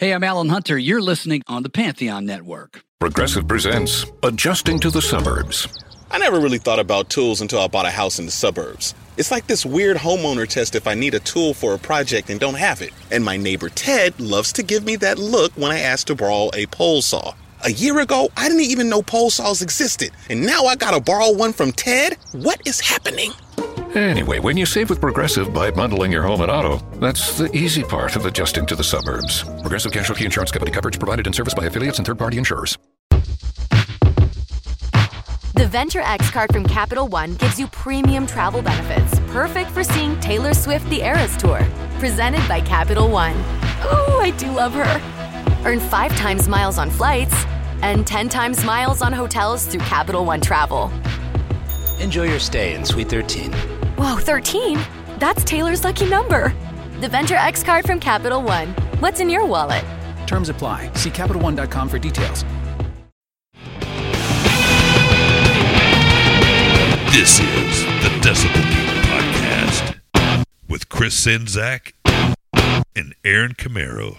Hey, I'm Alan Hunter. You're listening on the Pantheon Network. Progressive presents Adjusting to the Suburbs. I never really thought about tools until I bought a house in the suburbs. It's like this weird homeowner test if I need a tool for a project and don't have it. And my neighbor Ted loves to give me that look when I ask to borrow a pole saw. A year ago, I didn't even know pole saws existed. And now I gotta borrow one from Ted? What is happening? Anyway, when you save with Progressive by bundling your home and auto, that's the easy part of adjusting to the suburbs. Progressive Casualty Insurance Company coverage provided and serviced by affiliates and third party insurers. The Venture X card from Capital One gives you premium travel benefits, perfect for seeing Taylor Swift the Eras Tour. Presented by Capital One. Ooh, I do love her. Earn five times miles on flights and 10 times miles on hotels through Capital One Travel. Enjoy your stay in Suite 13. Whoa, 13? That's Taylor's lucky number. The Venture X card from Capital One. What's in your wallet? Terms apply. See CapitalOne.com for details. This is the Decibel Geek Podcast with Chris Czynszak and Aaron Camaro.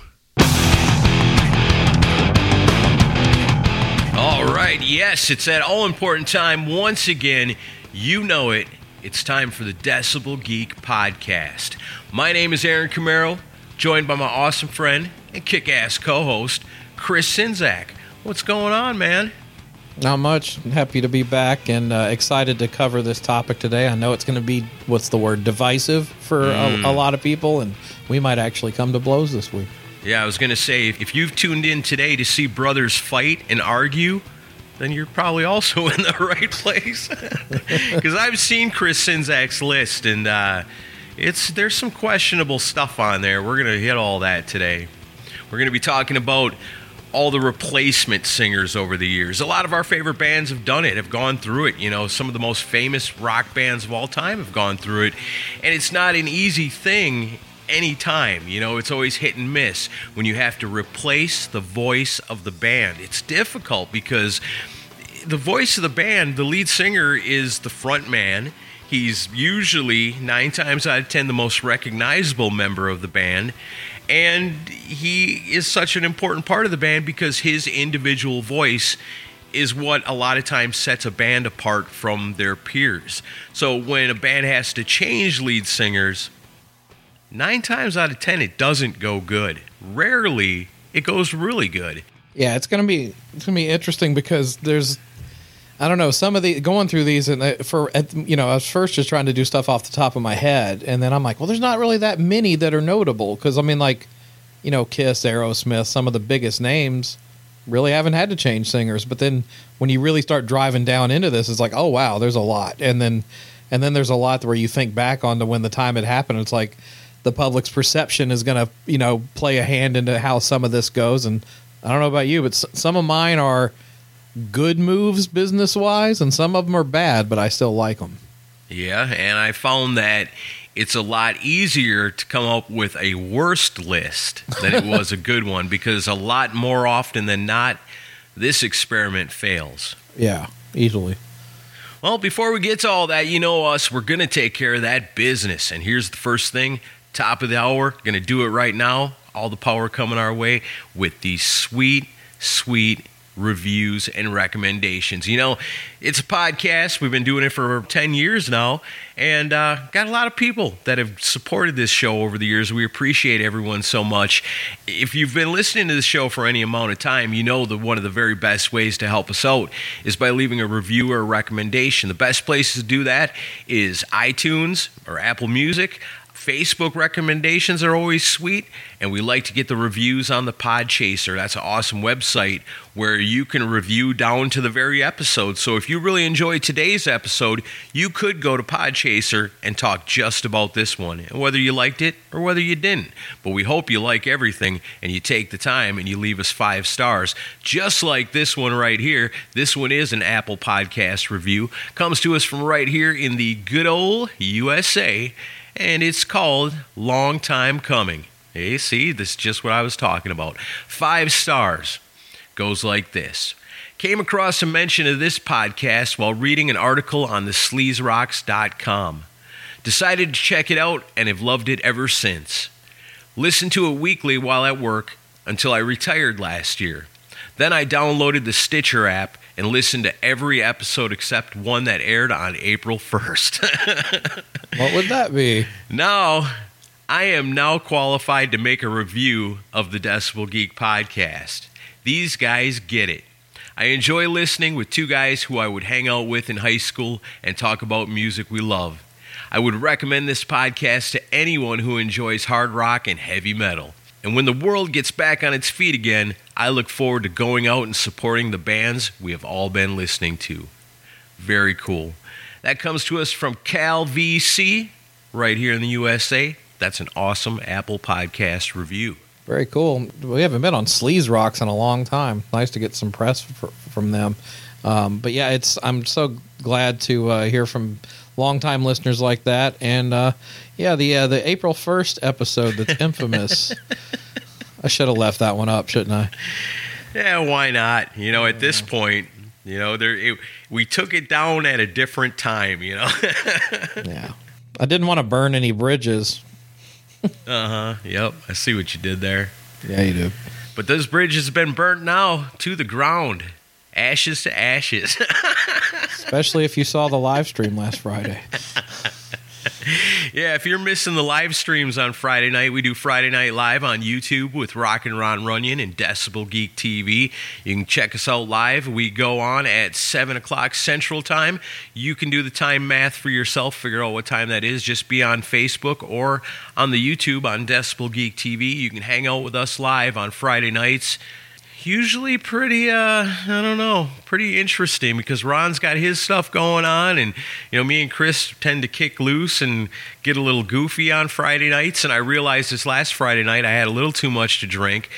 All right, yes, it's that all important time once again. You know it. It's time for the Decibel Geek Podcast. My name is Aaron Camaro, joined by my awesome friend and kick ass co host, Chris Czynszak. What's going on, man? Not much. Happy to be back and uh, excited to cover this topic today. I know it's going to be, what's the word, divisive for Mm. a, a lot of people, and we might actually come to blows this week. Yeah, I was going to say, if you've tuned in today to see brothers fight and argue, then you're probably also in the right place. Because I've seen Chris Czynszak's list, and uh, it's there's some questionable stuff on there. We're to hit all that today. We're to be talking about all the replacement singers over the years. A lot of our favorite bands have done it, have gone through it. You know, some of the most famous rock bands of all time have gone through it. And it's not an easy thing anytime. You know, it's always hit and miss when you have to replace the voice of the band. It's difficult because the voice of the band, the lead singer, is the front man. He's usually nine times out of ten the most recognizable member of the band. And he is such an important part of the band because his individual voice is what a lot of times sets a band apart from their peers. So when a band has to change lead singers, nine times out of ten it doesn't go good. Rarely it goes really good. Yeah, it's gonna be it's gonna be interesting because there's I don't know some of the going through these and uh, for you know I was first just trying to do stuff off the top of my head and then I'm like well there's not really that many that are notable because I mean like you know Kiss Aerosmith some of the biggest names really haven't had to change singers but then when you really start driving down into this it's like oh wow there's a lot and then and then there's a lot where you think back on to when the time it happened it's like the public's perception is going to you know play a hand into how some of this goes and i don't know about you but s- some of mine are good moves business wise and some of them are bad but i still like them Yeah, and I found that it's a lot easier to come up with a worst list than it was a good one because a lot more often than not, this experiment fails. yeah easily Well, before we get to all that, you know us, we're going to take care of that business. And here's the first thing top of the hour, going to do it right now. All the power coming our way with these sweet, sweet reviews and recommendations. You know, it's a podcast. We've been doing it for 10 years now and uh, got a lot of people that have supported this show over the years. We appreciate everyone so much. If you've been listening to the show for any amount of time, you know that one of the very best ways to help us out is by leaving a review or a recommendation. The best place to do that is iTunes or Apple Music. Facebook recommendations are always sweet, and we like to get the reviews on the Podchaser. That's an awesome website where you can review down to the very episode. So if you really enjoyed today's episode, you could go to Podchaser and talk just about this one, whether you liked it or whether you didn't. But we hope you like everything and you take the time and you leave us five stars, just like this one right here. This one is an Apple Podcast review, comes to us from right here in the good old USA and it's called Long Time Coming. Hey, see, this is just what I was talking about. Five stars. Goes like this. Came across a mention of this podcast while reading an article on the sleazeroxx.com. Decided to check it out and have loved it ever since. Listen to it weekly while at work, until I retired last year. Then I downloaded the Stitcher app and listen to every episode except one that aired on April 1st. What would that be? now, I am now qualified to make a review of the Decibel Geek podcast. These guys get it. I enjoy listening with two guys who I would hang out with in high school and talk about music we love. I would recommend this podcast to anyone who enjoys hard rock and heavy metal. And when the world gets back on its feet again, I look forward to going out and supporting the bands we have all been listening to. Very cool. That comes to us from Cal VC right here in the USA. That's an awesome Apple Podcast review. Very cool. We haven't been on Sleaze Roxx in a long time. Nice to get some press for, from them. Um, but yeah, it's I'm so glad to uh, hear from longtime listeners like that. And uh, yeah, the uh, the April first episode that's infamous. I should have left that one up, shouldn't I? Yeah, why not? You know, at this point, you know, there it, we took it down at a different time. You know. Yeah. I didn't want to burn any bridges. uh huh. Yep. I see what you did there. Yeah, you do. But those bridges have been burnt now to the ground, ashes to ashes. Especially if you saw the live stream last Friday. Yeah, if you're missing the live streams on Friday night, we do Friday Night Live on YouTube with Rock and Ron Runyon and Decibel Geek TV. You can check us out live. We go on at 7 o'clock Central Time. You can do the time math for yourself, figure out what time that is. Just be on Facebook or on the YouTube on Decibel Geek TV. You can hang out with us live on Friday nights usually pretty uh i don't know pretty interesting because ron's got his stuff going on and you know me and chris tend to kick loose and get a little goofy on friday nights. And i realized this last friday night i had a little too much to drink.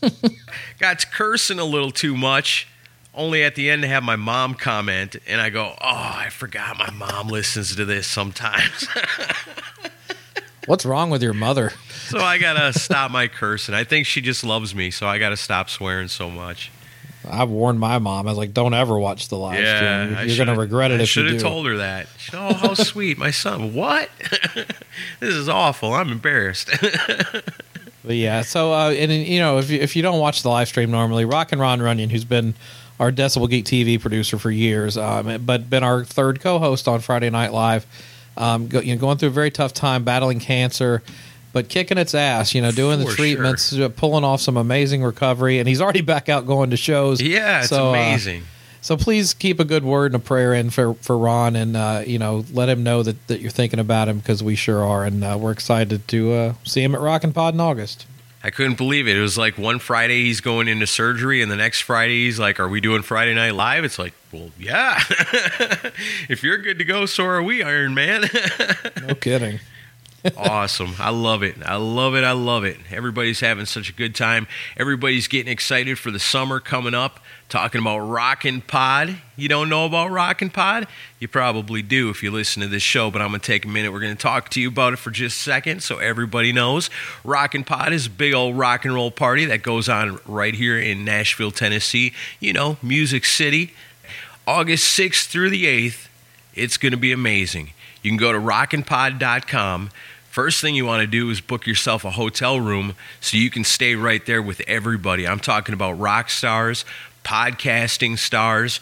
Got to cursing a little too much only at the end to have my mom comment. And i go oh i forgot my mom listens to this sometimes. What's wrong with your mother? So i gotta stop my cursing i think she just loves me so i gotta stop swearing so much I've warned my mom. I was like, "Don't ever watch the live Yeah, stream. You're gonna regret it I if you should do." have told her that. Oh, how sweet, my son. What? this is awful. I'm embarrassed. But yeah, so uh, and you know, if you, if you don't watch the live stream normally, Rock and Ron Runyon, who's been our Decibel Geek TV producer for years, um, but been our third co-host on Friday Night Live, um, go, you know, going through a very tough time, battling cancer, but kicking its ass. You know, doing the treatments, uh, pulling off some amazing recovery, and he's already back out going to shows. yeah, it's So, uh, amazing. So please keep a good word and a prayer in for for Ron, and uh, you know let him know that, that you're thinking about him because we sure are, and uh, we're excited to uh, see him at Rockin' Pod in August. I couldn't believe it. It was like one Friday he's going into surgery, and the next Friday he's like, "Are we doing Friday Night Live?" It's like, well, yeah. if you're good to go, so are we, Iron Man. No kidding. Awesome. I love it. I love it. I love it. Everybody's having such a good time. Everybody's getting excited for the summer coming up. Talking about Rockin' Pod. You don't know about Rockin' Pod? You probably do if you listen to this show, but I'm going to take a minute. We're going to talk to you about it for just a second so everybody knows. Rockin' Pod is a big old rock and roll party that goes on right here in Nashville, Tennessee. You know, Music City. August 6th through the 8th. It's going to be amazing. You can go to rockinpod.com. First thing you want to do is book yourself a hotel room so you can stay right there with everybody. I'm talking about rock stars, podcasting stars,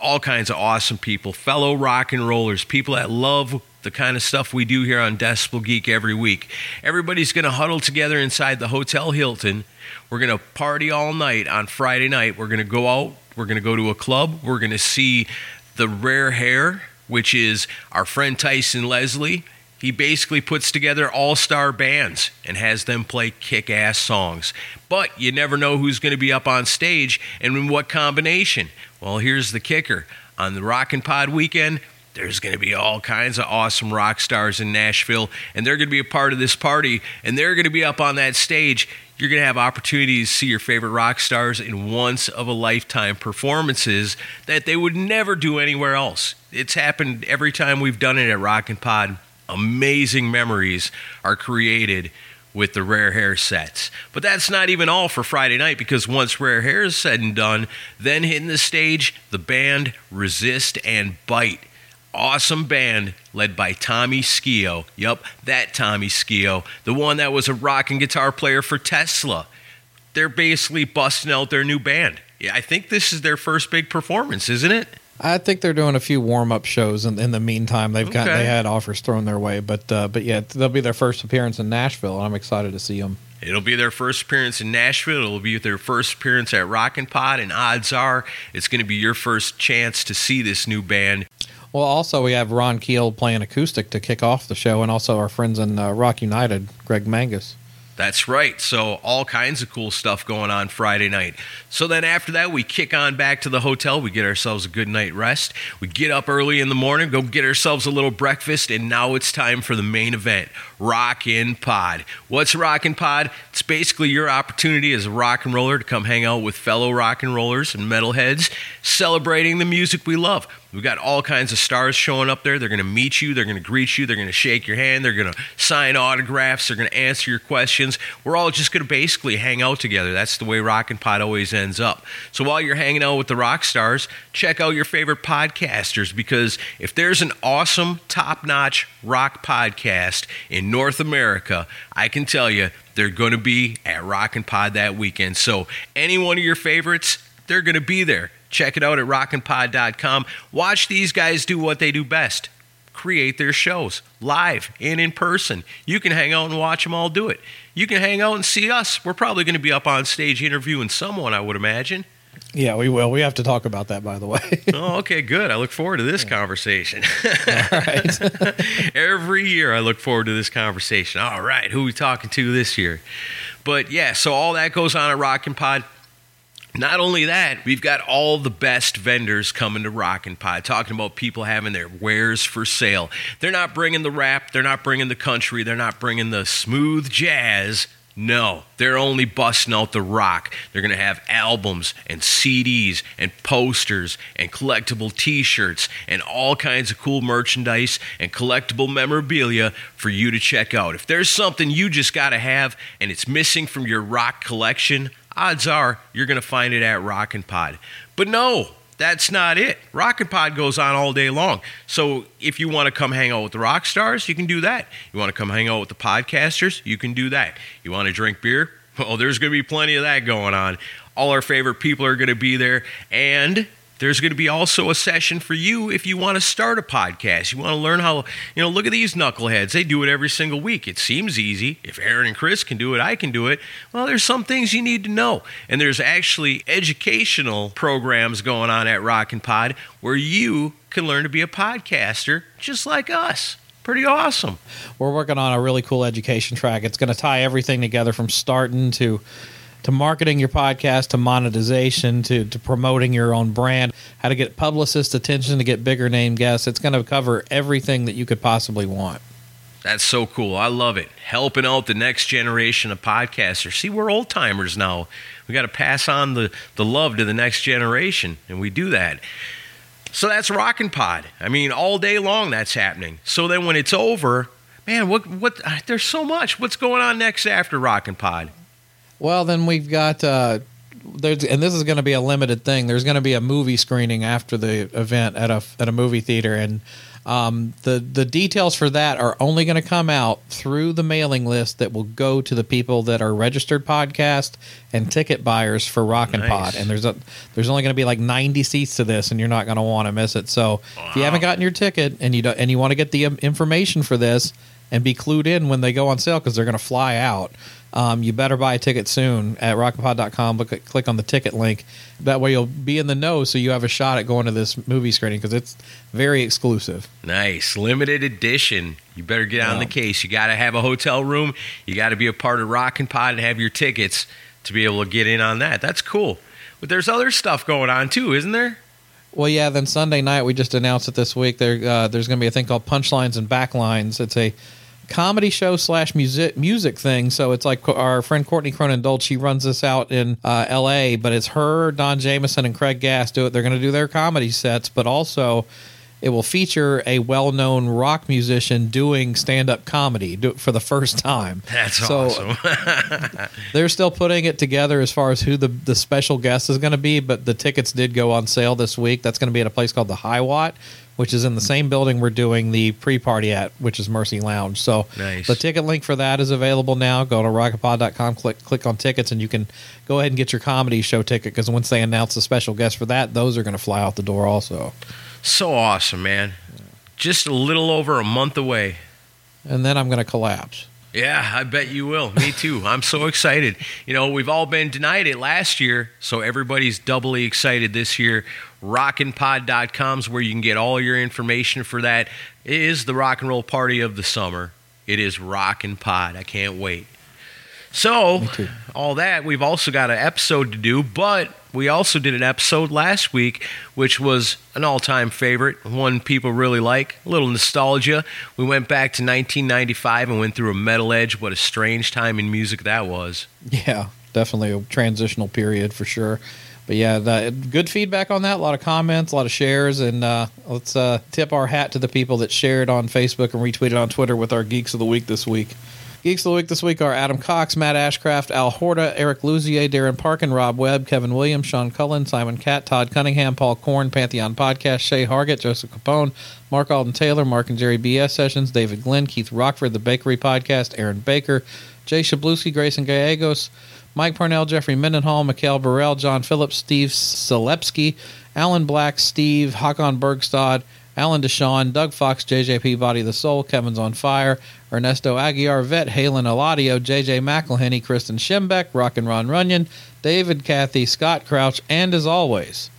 all kinds of awesome people, fellow rock and rollers, people that love the kind of stuff we do here on Decibel Geek every week. Everybody's going to huddle together inside the Hotel Hilton. We're going to party all night on Friday night. We're going to go out. We're going to go to a club. We're going to see the Rare Hair, which is our friend Tyson Leslie. He basically puts together all star bands and has them play kick ass songs. But you never know who's going to be up on stage and in what combination. Well, here's the kicker on the Rockin' Pod weekend, there's going to be all kinds of awesome rock stars in Nashville, and they're going to be a part of this party, and they're going to be up on that stage. You're going to have opportunities to see your favorite rock stars in once of a lifetime performances that they would never do anywhere else. It's happened every time we've done it at Rockin' Pod. Amazing memories are created with the Rare Hair sets. But that's not even all for Friday night because once Rare Hair is said and done, then hitting the stage, the band Resist and Bite. Awesome band led by Tommy Skeoch. Yup, that Tommy Skeoch, the one that was a rock and guitar player for Tesla. they're basically busting out their new band. Yeah, I think this is their first big performance, isn't it? I think they're doing a few warm up shows in, in the meantime. They've got Okay. they had offers thrown their way, but uh, but yeah, they'll be their first appearance in Nashville, and I'm excited to see them. It'll be their first appearance in Nashville. It'll be their first appearance at Rockin' Pod, and odds are it's going to be your first chance to see this new band. Well, also we have Ron Keel playing acoustic to kick off the show, and also our friends in uh, Rock United, Greg Mangus. That's right. So, all kinds of cool stuff going on Friday night. So, then after that, we kick on back to the hotel. We get ourselves a good night rest. We get up early in the morning, go get ourselves a little breakfast, and now it's time for the main event Rockin' Pod. What's Rockin' Pod? It's basically your opportunity as a rock and roller to come hang out with fellow rock and rollers and metalheads, celebrating the music we love. We've got all kinds of stars showing up there. They're going to meet you. They're going to greet you. They're going to shake your hand. They're going to sign autographs. They're going to answer your questions. We're all just going to basically hang out together. That's the way Rockin' Pod always ends up. So while you're hanging out with the rock stars, check out your favorite podcasters because if there's an awesome, top notch rock podcast in North America, I can tell you they're going to be at Rockin' Pod that weekend. So any one of your favorites, they're going to be there. Check it out at rockinpod.com. Watch these guys do what they do best create their shows live and in person. You can hang out and watch them all do it. You can hang out and see us. We're probably going to be up on stage interviewing someone, I would imagine. Yeah, we will. We have to talk about that, by the way. oh, okay, good. I look forward to this conversation. Every year I look forward to this conversation. All right, who we talking to this year? But yeah, so all that goes on at Rockin' Pod. Not only that, we've got all the best vendors coming to Rockin' Pod, talking about people having their wares for sale. They're not bringing the rap, they're not bringing the country, they're not bringing the smooth jazz. No, they're only busting out the rock. They're going to have albums and CDs and posters and collectible t shirts and all kinds of cool merchandise and collectible memorabilia for you to check out. If there's something you just got to have and it's missing from your rock collection, odds are you're going to find it at Rockin' Pod. But no, that's not it. Rockin' Pod goes on all day long. So if you want to come hang out with the rock stars, you can do that. You want to come hang out with the podcasters, you can do that. You want to drink beer? Well, there's going to be plenty of that going on. All our favorite people are going to be there. And there's going to be also a session for you if you want to start a podcast. You want to learn how, you know, look at these knuckleheads. They do it every single week. It seems easy. If Aaron and Chris can do it, I can do it. Well, there's some things you need to know. And there's actually educational programs going on at Rockin' Pod where you can learn to be a podcaster just like us. Pretty awesome. We're working on a really cool education track. It's going to tie everything together from starting to to marketing your podcast to monetization to, to promoting your own brand, how to get publicist attention to get bigger name guests. It's going to cover everything that you could possibly want. That's so cool. I love it. Helping out the next generation of podcasters. See, we're old timers now. We got to pass on the, the love to the next generation, and we do that. So that's Rockin' Pod. I mean, all day long that's happening. So then when it's over, man, what what? There's so much. What's going on next after Rockin' Pod? Well, then we've got uh, there's and this is going to be a limited thing. There's going to be a movie screening after the event at a at a movie theater, and um, the the details for that are only going to come out through the mailing list that will go to the people that are registered podcast and ticket buyers for Rockin' Nice. Pod. And there's a there's only going to be like 90 seats to this, and you're not going to want to miss it. So if you haven't gotten your ticket and you don't, and you want to get the um, information for this and be clued in when they go on sale because they're going to fly out. Um, you better buy a ticket soon at rockinpod.com. Look at, click on the ticket link. That way you'll be in the know so you have a shot at going to this movie screening because it's very exclusive. Nice. Limited edition. You better get on Yeah. the case. You got to have a hotel room. You got to be a part of Rockin' Pod and have your tickets to be able to get in on that. That's cool. But there's other stuff going on too, isn't there? Well, yeah. Then Sunday night we just announced it this week. There, uh, there's going to be a thing called Punchlines and Backlines. It's a comedy show slash music music thing. So it's like our friend Courtney Cronin Dole. She runs this out in uh, L.A. But it's her, Don Jamieson, and Craig Gass do it. They're going to do their comedy sets, but also it will feature a well-known rock musician doing stand-up comedy do, for the first time. That's So, awesome. They're still putting it together as far as who the, the special guest is going to be, but the tickets did go on sale this week. That's going to be at a place called the High Watt, which is in the same building we're doing the pre-party at, which is Mercy Lounge. So Nice. the ticket link for that is available now. Go to rockinpod.com, click click on tickets, and you can go ahead and get your comedy show ticket because once they announce a special guest for that, those are going to fly out the door also. So awesome, man. Just a little over a month away. And then I'm going to collapse. Yeah, I bet you will. Me too. I'm so excited. You know, we've all been denied it last year, so everybody's doubly excited this year. Rockinpod.com is where you can get all your information for that. It is the rock and roll party of the summer. It is Rockin' Pod. I can't wait. So, all that, we've also got an episode to do, but we also did an episode last week, which was an all time favorite, one people really like, a little nostalgia. We went back to 1995 and went through a metal edge. What a strange time in music that was. Yeah, definitely a transitional period for sure. But yeah, the, good feedback on that. A lot of comments, a lot of shares, and uh, let's uh, tip our hat to the people that shared on Facebook and retweeted on Twitter with our Geeks of the Week this week. Geeks of the Week this week are Adam Cox, Matt Ashcraft, Al Horta, Eric Luzier, Darren Parkin, Rob Webb, Kevin Williams, Sean Cullen, Simon Catt, Todd Cunningham, Paul Korn, Pantheon Podcast, Shay Hargett, Joseph Capone, Mark Alden Taylor, Mark and Jerry BS Sessions, David Glenn, Keith Rockford, The Bakery Podcast, Aaron Baker, Jay Shabluski, Grayson Gallegos, Mike Parnell, Jeffrey Mendenhall, Mikhail Burrell, John Phillips, Steve Selepsky, Alan Black, Steve, Hakon Bergstad, Alan Deshawn, Doug Fox, JJ Peabody the Soul, Kevin's on Fire, Ernesto Aguiar, Vet, Halen Eladio, JJ McElhenney, Kristen Schimbeck, Rock and Ron Runyon, David Cathy, Scott Crouch, and as always,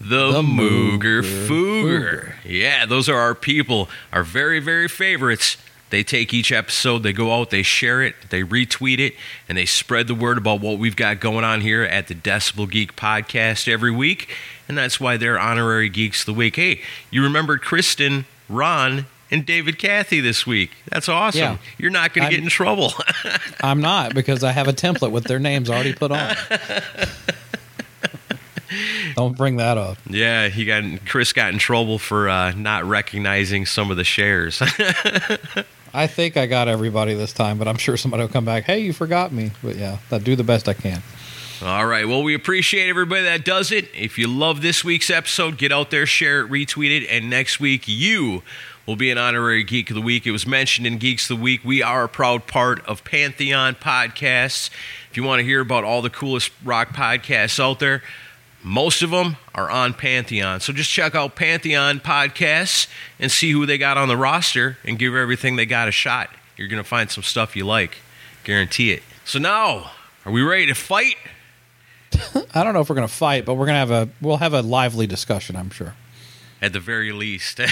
The, The Mooger Mooger Fooger. Yeah, those are our people, our very, very favorites. They take each episode, they go out, they share it, they retweet it, and they spread the word about what we've got going on here at the Decibel Geek podcast every week. And that's why they're honorary geeks of the week. Hey, you remembered Kristen, Ron, and David Cathy this week. That's awesome. Yeah. You're not going to get in trouble. I'm not because I have a template with their names already put on. Don't bring that up. yeah, he got Chris got in trouble for uh, not recognizing some of the shares. I think I got everybody this time, but I'm sure somebody will come back. Hey, you forgot me. But yeah, I do the best I can. All right. Well, we appreciate everybody that does it. If you love this week's episode, get out there, share it, retweet it, and next week you will be an honorary Geek of the Week. It was mentioned in Geeks of the Week. We are a proud part of Pantheon Podcasts. If you want to hear about all the coolest rock podcasts out there, most of them are on Pantheon. So just check out Pantheon Podcasts and see who they got on the roster and give everything they got a shot. You're going to find some stuff you like. Guarantee it. So now, are we ready to fight? I don't know if we're going to fight, but we're going to have a we'll have a lively discussion, I'm sure. at the very least.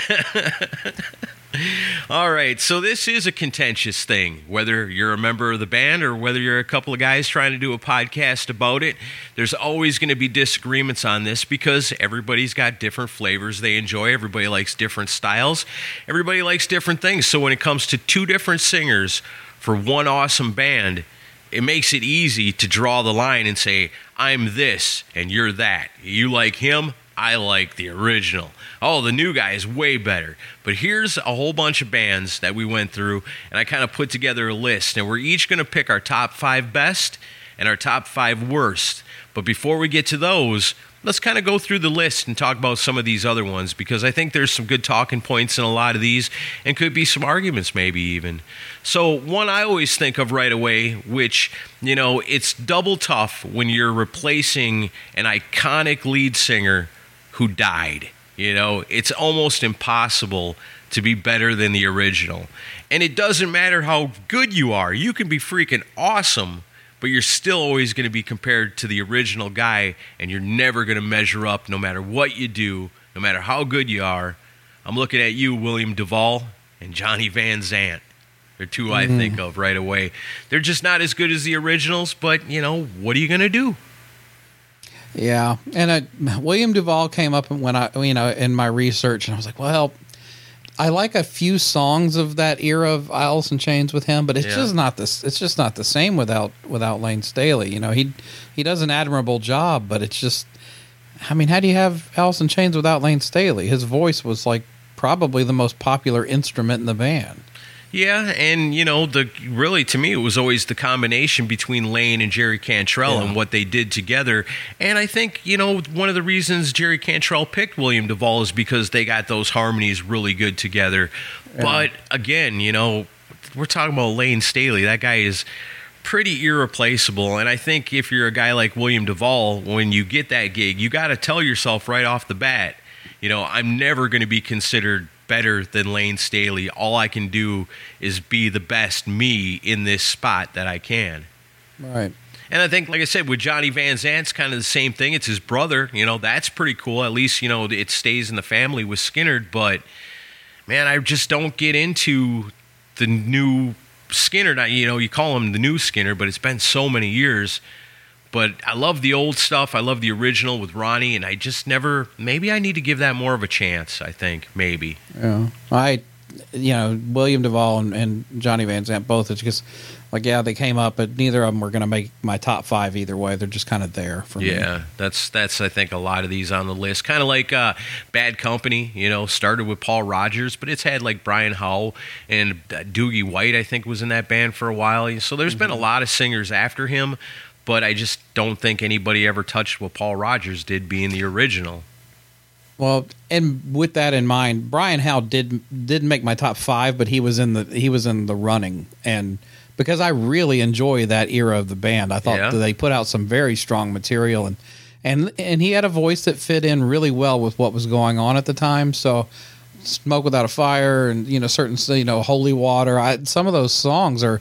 All right, so this is a contentious thing, whether you're a member of the band or whether you're a couple of guys trying to do a podcast about it. There's always going to be disagreements on this because everybody's got different flavors they enjoy. Everybody likes different styles. Everybody likes different things. So when it comes to two different singers for one awesome band, it makes it easy to draw the line and say, I'm this and you're that. You like him, I like the original. Oh, the new guy is way better. But here's a whole bunch of bands that we went through, and I kind of put together a list. And we're each going to pick our top five best and our top five worst. But before we get to those, let's kind of go through the list and talk about some of these other ones because I think there's some good talking points in a lot of these and could be some arguments, maybe even. So, one I always think of right away, which, you know, it's double tough when you're replacing an iconic lead singer who died. You know, it's almost impossible to be better than the original. And it doesn't matter how good you are, you can be freaking awesome, but you're still always going to be compared to the original guy, and you're never going to measure up no matter what you do, no matter how good you are. I'm looking at you, William Duvall and Johnny Van Zant. They're 2 I mm. think of right away. They're just not as good as the originals, but, you know, what are you going to do? Yeah, and uh, William Duvall came up when I, you know, in my research, and I was like, well, I like a few songs of that era of Alice in Chains with him, but it's Yeah. just not this. It's just not the same without without Layne Staley. You know, he he does an admirable job, but it's just, I mean, how do you have Alice in Chains without Layne Staley? His voice was like probably the most popular instrument in the band. Yeah, and you know, the really to me it was always the combination between Layne and Jerry Cantrell Yeah. and what they did together. And I think, you know, one of the reasons Jerry Cantrell picked William Duvall is because they got those harmonies really good together. But again, you know, we're talking about Layne Staley. That guy is pretty irreplaceable. And I think if you're a guy like William Duvall, when you get that gig, you got to tell yourself right off the bat, you know, I'm never going to be considered better than Layne Staley. All I can do is be the best me in this spot that I can. Right. And I think, like I said, with Johnny Van Zant's kind of the same thing. It's his brother. You know, that's pretty cool. At least, you know, it stays in the family with Skynyrd. But, man, I just don't get into the new Skynyrd. You know, you call him the new Skynyrd, but it's been so many years. But I love the old stuff. I love the original with Ronnie, and I just never. Maybe I need to give that more of a chance. I think maybe. Yeah, I, you know, William Duvall and, and Johnny Van Zant both. It's just like yeah, they came up, but neither of them were going to make my top five either way. They're just kind of there for me. Yeah, that's that's I think a lot of these on the list. Kind of like uh, Bad Company, you know, started with Paul Rodgers, but it's had like Brian Howe and uh, Doogie White. I think was in that band for a while. So there's been a lot of singers after him, but I just don't think anybody ever touched what Paul Rodgers did, being the original. Well, and with that in mind, Brian Howe did didn't make my top five, but he was in the he was in the running, and because I really enjoy that era of the band, I thought Yeah. that they put out some very strong material, and and and he had a voice that fit in really well with what was going on at the time. So, "Smoke Without a Fire" and you know certain you know "Holy Water," I, some of those songs are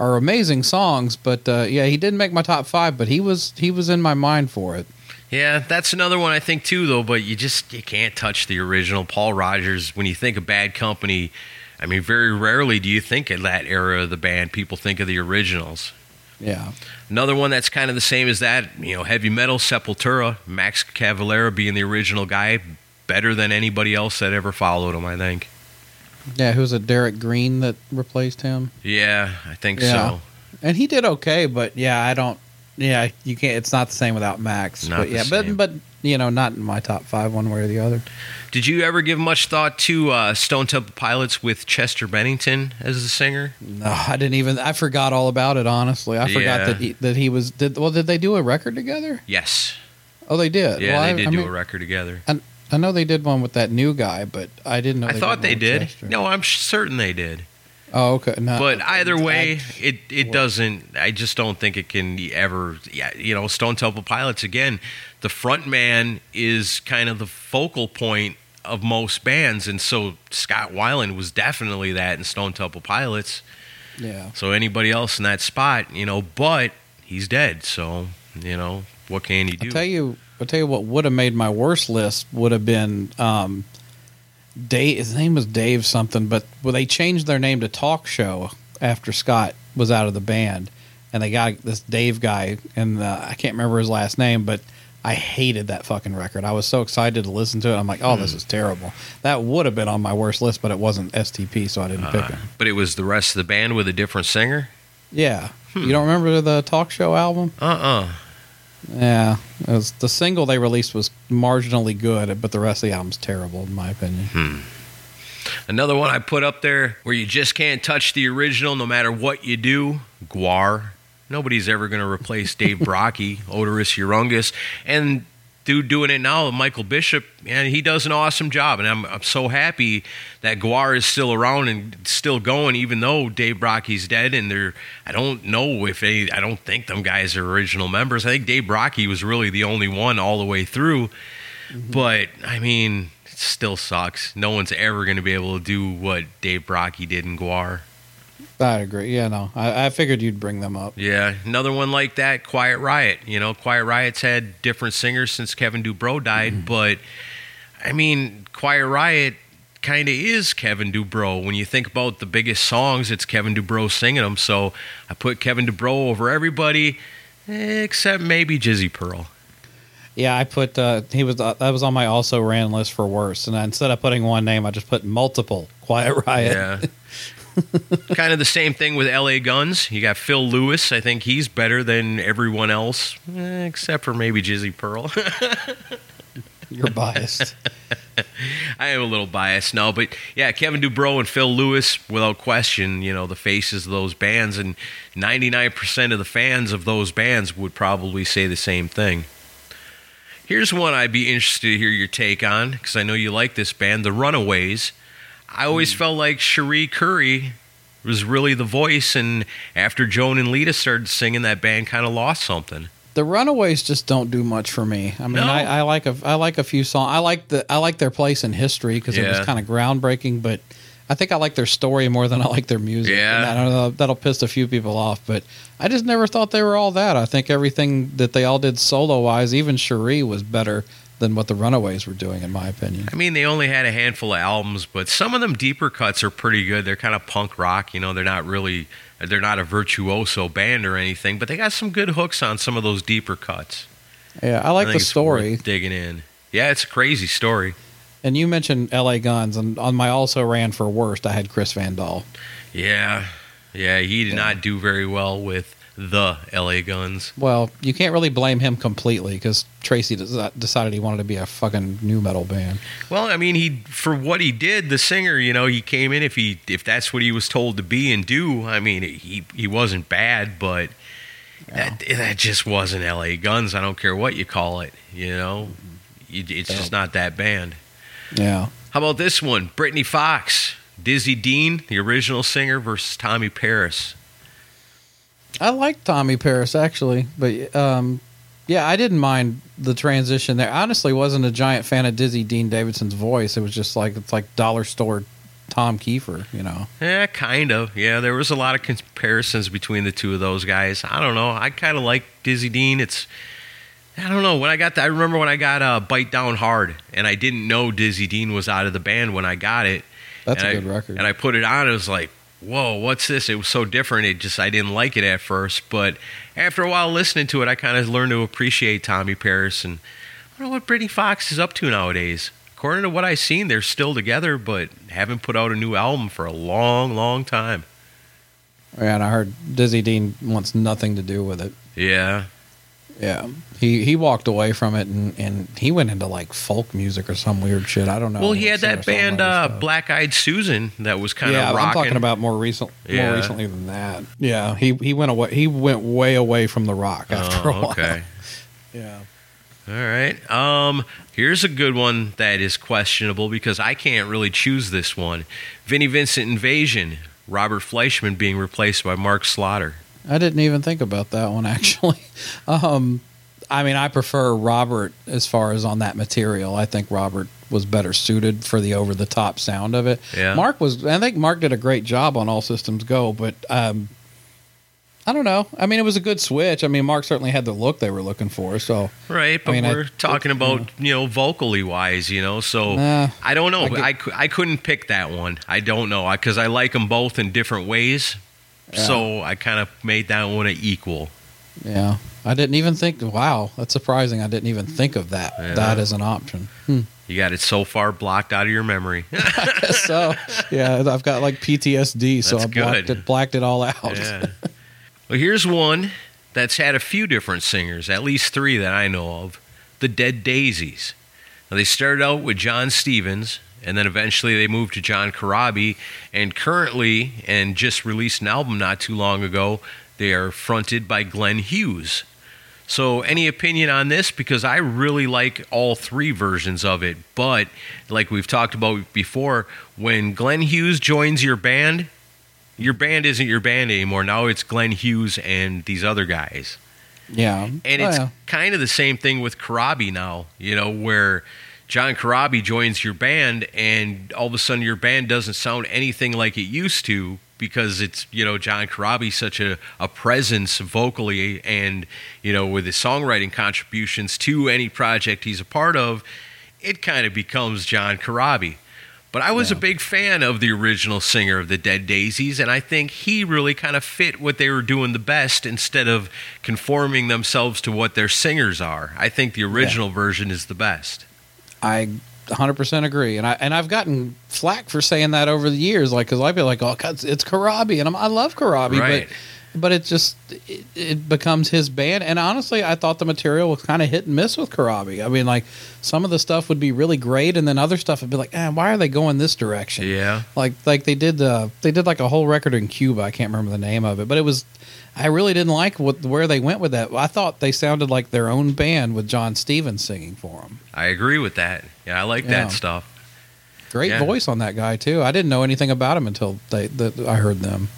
are amazing songs. But uh, yeah, he didn't make my top five, but he was he was in my mind for it. Yeah, that's another one I think too, though. But you just you can't touch the original Paul Rodgers. When you think of Bad Company, I mean, very rarely do you think of that era of the band. People think of the originals. Yeah. Another one that's kind of the same as that, you know, heavy metal Sepultura, Max Cavalera being the original guy, better than anybody else that ever followed him. I think. Yeah, who was it? Derek Green that replaced him. Yeah, I think Yeah. so. and he did okay, but yeah, I don't. Yeah, you can't. It's not the same without Max. Not but the yeah, same. but but you know, not in my top five, one way or the other. Did you ever give much thought to uh, Stone Temple Pilots with Chester Bennington as the singer? No, I didn't even. I forgot all about it. Honestly, I forgot Yeah. that he, that he was. Did well? Did they do a record together? Yes. Oh, they did. Yeah, Well, they I- did I do mean, a record together. I, I know they did one with that new guy, but I didn't know. I thought they did. Chester. No, I'm certain they did. Oh, okay. No, But either way, I- it it doesn't. I just don't think it can ever. Yeah, you know, Stone Temple Pilots again. The front man is kind of the focal point of most bands, and so Scott Weiland was definitely that in Stone Temple Pilots. yeah. So anybody else in that spot, you know, but he's dead. So you know, what can you do? I'll tell you. I'll tell you what would have made my worst list would have been um, Dave. His name was Dave something, but well, they changed their name to Talk Show after Scott was out of the band, and they got this Dave guy, and uh, I can't remember his last name, but I hated that fucking record. I was so excited to listen to it. I'm like, oh, Hmm. this is terrible. That would have been on my worst list, but it wasn't STP, so I didn't pick Uh, it. but it was the rest of the band with a different singer. Yeah, Hmm. you don't remember the Talk Show album? Uh uh Yeah, was, the single they released was marginally good, but the rest of the album's terrible, in my opinion. Hmm. Another one I put up there where you just can't touch the original no matter what you do. GWAR. Nobody's ever going to replace Dave Brockie, Oderus Urungus, and dude doing it now, Michael Bishop, and he does an awesome job. And I'm, I'm so happy that GWAR is still around and still going, even though Dave Brockie's dead. And they're, I don't know if any, I don't think them guys are original members. I think Dave Brockie was really the only one all the way through. Mm-hmm. But I mean, it still sucks. No one's ever going to be able to do what Dave Brockie did in GWAR. I agree. Yeah, no, I, I figured you'd bring them up. Yeah, another one like that, Quiet Riot. You know, Quiet Riot's had different singers since Kevin Dubrow died, but I mean, Quiet Riot kind of is Kevin Dubrow. When you think about the biggest songs, it's Kevin Dubrow singing them. So I put Kevin Dubrow over everybody except maybe Jizzy Pearl. Yeah, I put uh, he was uh, that was on my also ran list for worst, and instead of putting one name, I just put multiple Quiet Riot. Yeah. kind of the same thing with LA Guns. You got Phil Lewis. I think he's better than everyone else, eh, except for maybe Jizzy Pearl. You're biased. I am a little biased now, but yeah, Kevin Dubrow and Phil Lewis, without question, you know, the faces of those bands, and 99% of the fans of those bands would probably say the same thing. Here's one I'd be interested to hear your take on, because I know you like this band, The Runaways. I always hmm. felt like Cherie Currie was really the voice, and after Joan and Lita started singing, that band kind of lost something. The Runaways just don't do much for me. I mean, No. I, I like a I like a few songs. I like the I like their place in history because it was kind of groundbreaking. But I think I like their story more than I like their music. Yeah. And I don't know that'll piss a few people off, but I just never thought they were all that. I think everything that they all did solo wise, even Cherie was better than what the Runaways were doing, in my opinion. I mean, they only had a handful of albums, but some of them deeper cuts are pretty good. They're kind of punk rock, you know. They're not really, they're not a virtuoso band or anything, but they got some good hooks on some of those deeper cuts. Yeah, I like think the story. digging in. Yeah, it's a crazy story. And you mentioned L.A. Guns, and on my also ran for worst, I had Chris Van Dahl. Yeah, yeah, he did not do very well with the L.A. Guns. Well, you can't really blame him completely because Tracy des- decided he wanted to be a fucking nu metal band. Well, I mean, he for what he did, the singer, you know, he came in if he if that's what he was told to be and do. I mean, he he wasn't bad, but that that just wasn't L.A. Guns. I don't care what you call it. You know, it's just not that band. Yeah. How about this one? Britny Fox, Dizzy Dean, the original singer versus Tommy Paris. I like Tommy Paris actually, but um, yeah, I didn't mind the transition there. I honestly wasn't a giant fan of Dizzy Dean Davidson's voice. It was just like it's like dollar store Tom Kiefer, you know. Yeah, kind of. Yeah, there was a lot of comparisons between the two of those guys. I don't know. I kind of like Dizzy Dean. It's I don't know. When I got, the, I remember when I got uh, "Bite Down Hard," and I didn't know Dizzy Dean was out of the band when I got it. That's And a I- good record. And I put it on. It was like, whoa, what's this? It was so different. It just I didn't like it at first, but after a while listening to it, I kind of learned to appreciate Tommy Paris and I don't know what Britny Fox is up to nowadays. According to what I've seen, they're still together, but haven't put out a new album for a long, long time. Yeah, and I heard Dizzy Dean wants nothing to do with it. Yeah. Yeah, he he walked away from it and, and he went into like folk music or some weird shit. I don't know. Well, he had that band uh. Black Eyed Susan that was kind of yeah, rocking. I'm talking about more recent, Yeah. more recently than that. Yeah, he he went away. He went way away from the rock after a Oh, while. okay. Yeah. All right. Um, here's a good one that is questionable because I can't really choose this one. Vinnie Vincent Invasion. Robert Fleischman being replaced by Mark Slaughter. I didn't even think about that one actually. Um, I mean, I prefer Robert as far as on that material. I think Robert was better suited for the over the top sound of it. Yeah. Mark was. I think Mark did a great job on All Systems Go, but um, I don't know. I mean, it was a good switch. I mean, Mark certainly had the look they were looking for. So Right, but I mean, we're talking about you know vocally wise, you know. So Nah, I don't know. I get- I, I couldn't pick that one. I don't know because I like them both in different ways. So I kind of made that one an equal. yeah, I didn't even think. Wow, that's surprising. I didn't even think of that. Yeah. That as an option. Hmm. You got it so far blocked out of your memory. so yeah, I've got like PTSD, so I That's blacked good. it, blacked it all out. Yeah. well, here's one that's had a few different singers, at least three that I know of. The Dead Daisies. Now, they started out with John Stevens, and then eventually they moved to John Corabi, and currently, and just released an album not too long ago, they are fronted by Glenn Hughes. So, any opinion on this? Because I really like all three versions of it. But, like we've talked about before, when Glenn Hughes joins your band, your band isn't your band anymore. Now it's Glenn Hughes and these other guys. Yeah, And Oh, it's yeah. kind of the same thing with Corabi now, you know, where John Corabi joins your band and all of a sudden your band doesn't sound anything like it used to because it's, you know, John Corabi such a, a presence vocally and, you know, with his songwriting contributions to any project he's a part of, it kind of becomes John Corabi. But I was a big fan of the original singer of the Dead Daisies, and I think he really kind of fit what they were doing the best instead of conforming themselves to what their singers are. I think the original version is the best. I 100% agree, and I and I've gotten flack for saying that over the years, like because I'd be like, oh, God, it's Corabi, and I'm, I love Corabi, Right. but but it just it, it becomes his band. And honestly, I thought the material was kind of hit and miss with Corabi. I mean, like some of the stuff would be really great, and then other stuff would be like, eh, why are they going this direction? Yeah. Like like they did uh, they did like a whole record in Cuba. I can't remember the name of it, but it was. I really didn't like what where they went with that. I thought they sounded like their own band with John Stevens singing for them. I agree with that. Yeah, I like Yeah. that stuff. Great Yeah. voice on that guy too. I didn't know anything about him until they, the, I heard them.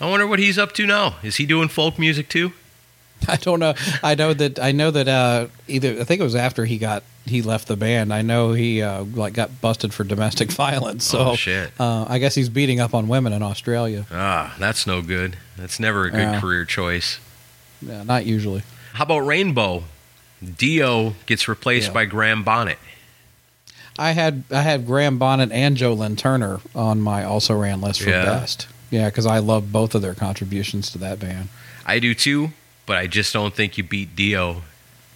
I wonder what he's up to now. Is he doing folk music too? I don't know. I know that I know that uh, either I think it was after he got he left the band. I know he uh, like got busted for domestic violence. So Oh, shit. Uh, I guess he's beating up on women in Australia. Ah, that's no good. That's never a good career choice. Yeah, not usually. How about Rainbow? Dio gets replaced Yeah. by Graham Bonnet. I had I had Graham Bonnet and Joe Lynn Turner on my also ran list for Yeah. best. Yeah, because I love both of their contributions to that band. I do too, but I just don't think you beat Dio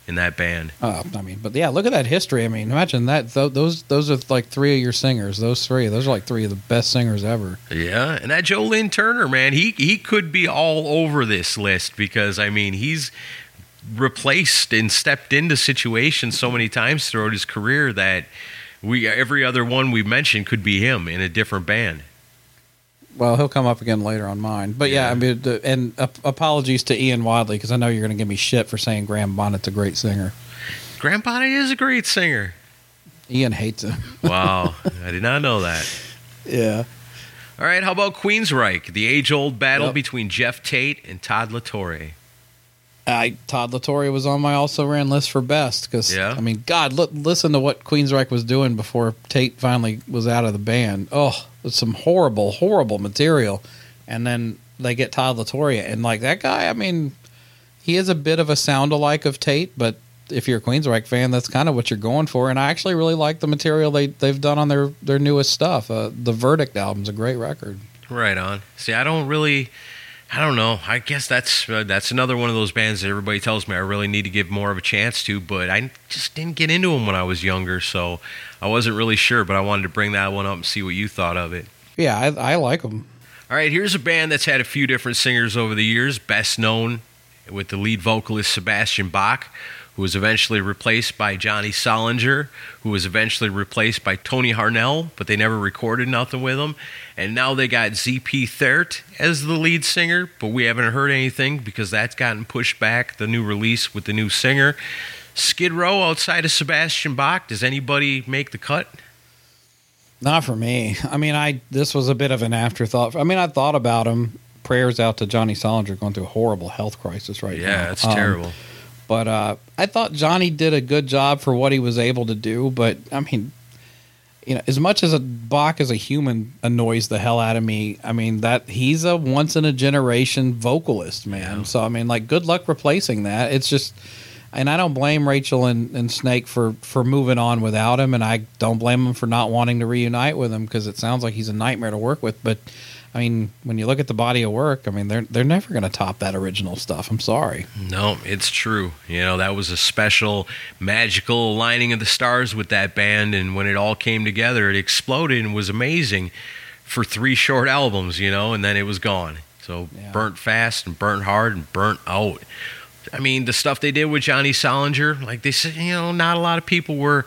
in that band. Uh, I mean, but yeah, look at that history. I mean, imagine that. Th- those those are like three of your singers. Those three. Those are like three of the best singers ever. Yeah, and that Joe Lynn Turner, man, he he could be all over this list because I mean he's replaced and stepped into situations so many times throughout his career that we every other one we mentioned could be him in a different band. Well, he'll come up again later on mine. But yeah. I mean, the- and uh, apologies to Ian Wadley because I know you're going to give me shit for saying Graham Bonnet's a great singer. Graham Bonnet is a great singer. Ian hates him. Wow, I did not know that. yeah. All right, how about Queensryche, the age-old battle Yep. between Geoff Tate and Todd La Torre? I Todd La Torre was on my also ran list for best because Yeah? I mean, God, li- listen to what Queensryche was doing before Tate finally was out of the band. Oh, some horrible, horrible material, and then they get Todd La Torre and like that guy. I mean, he is a bit of a sound alike of Tate, but if you're a Queensryche fan, that's kind of what you're going for. And I actually really like the material they they've done on their their newest stuff. Uh, the Verdict album's a great record. Right on. See, I don't really, I don't know. I guess that's uh, that's another one of those bands that everybody tells me I really need to give more of a chance to, but I just didn't get into them when I was younger, so I wasn't really sure. But I wanted to bring that one up and see what you thought of it. Yeah, I, I like them. All right, here's a band that's had a few different singers over the years. Best known with the lead vocalist Sebastian Bach, who was eventually replaced by Johnny Solinger, who was eventually replaced by Tony Harnell, but they never recorded nothing with him. And now they got ZP Theart as the lead singer, but we haven't heard anything because that's gotten pushed back, the new release with the new singer. Skid Row outside of Sebastian Bach, does anybody make the cut? Not for me. I mean, I this was a bit of an afterthought. I mean, I thought about him. Prayers out to Johnny Solinger going through a horrible health crisis right now. Yeah, it's Um, terrible. But uh, I thought Johnny did a good job for what he was able to do. But I mean, you know, as much as a Bach as a human annoys the hell out of me, I mean that he's a once in a generation vocalist, man. So I mean, like, good luck replacing that. It's just, and I don't blame Rachel and, and Snake for for moving on without him, and I don't blame him for not wanting to reunite with him because it sounds like he's a nightmare to work with. But I mean, when you look at the body of work, I mean, they're they're never going to top that original stuff. I'm sorry. No, it's true. You know, that was a special, magical aligning of the stars with that band. And when it all came together, it exploded and was amazing for three short albums, you know, and then it was gone. So Yeah. burnt fast and burnt hard and burnt out. I mean, the stuff they did with Johnny Solinger, like they said, you know, not a lot of people were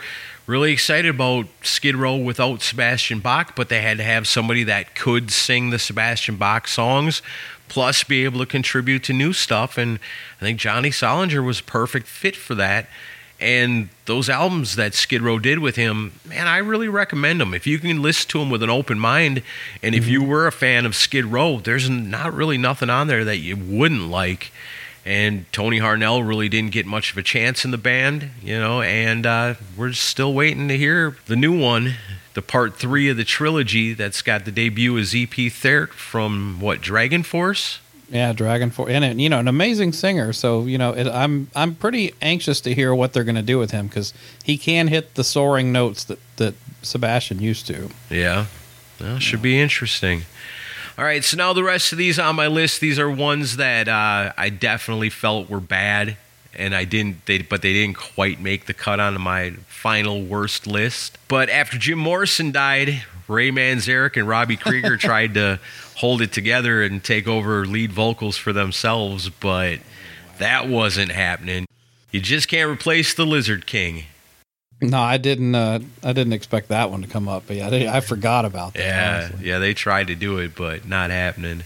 really excited about Skid Row without Sebastian Bach, but they had to have somebody that could sing the Sebastian Bach songs, plus be able to contribute to new stuff. And I think Johnny Solinger was a perfect fit for that. And those albums that Skid Row did with him, man, I really recommend them. If you can listen to them with an open mind, and if mm-hmm. you were a fan of Skid Row, there's not really nothing on there that you wouldn't like and Tony Harnell really didn't get much of a chance in the band, you know, and uh, we're still waiting to hear the new one, the part three of the trilogy that's got the debut of ZP Theart from what DragonForce. Yeah, DragonForce, and you know, an amazing singer. So you know, it, I'm I'm pretty anxious to hear what they're going to do with him because he can hit the soaring notes that that Sebastian used to. Yeah, well, should be interesting. All right, so now the rest of these on my list, these are ones that uh, I definitely felt were bad, and I didn't. They, but they didn't quite make the cut on my final worst list. But after Jim Morrison died, Ray Manzarek and Robbie Krieger tried to hold it together and take over lead vocals for themselves, but that wasn't happening. You just can't replace the Lizard King. No, I didn't. Uh, I didn't expect that one to come up, but yeah, I, I forgot about that. Yeah, honestly. yeah, they tried to do it, but not happening.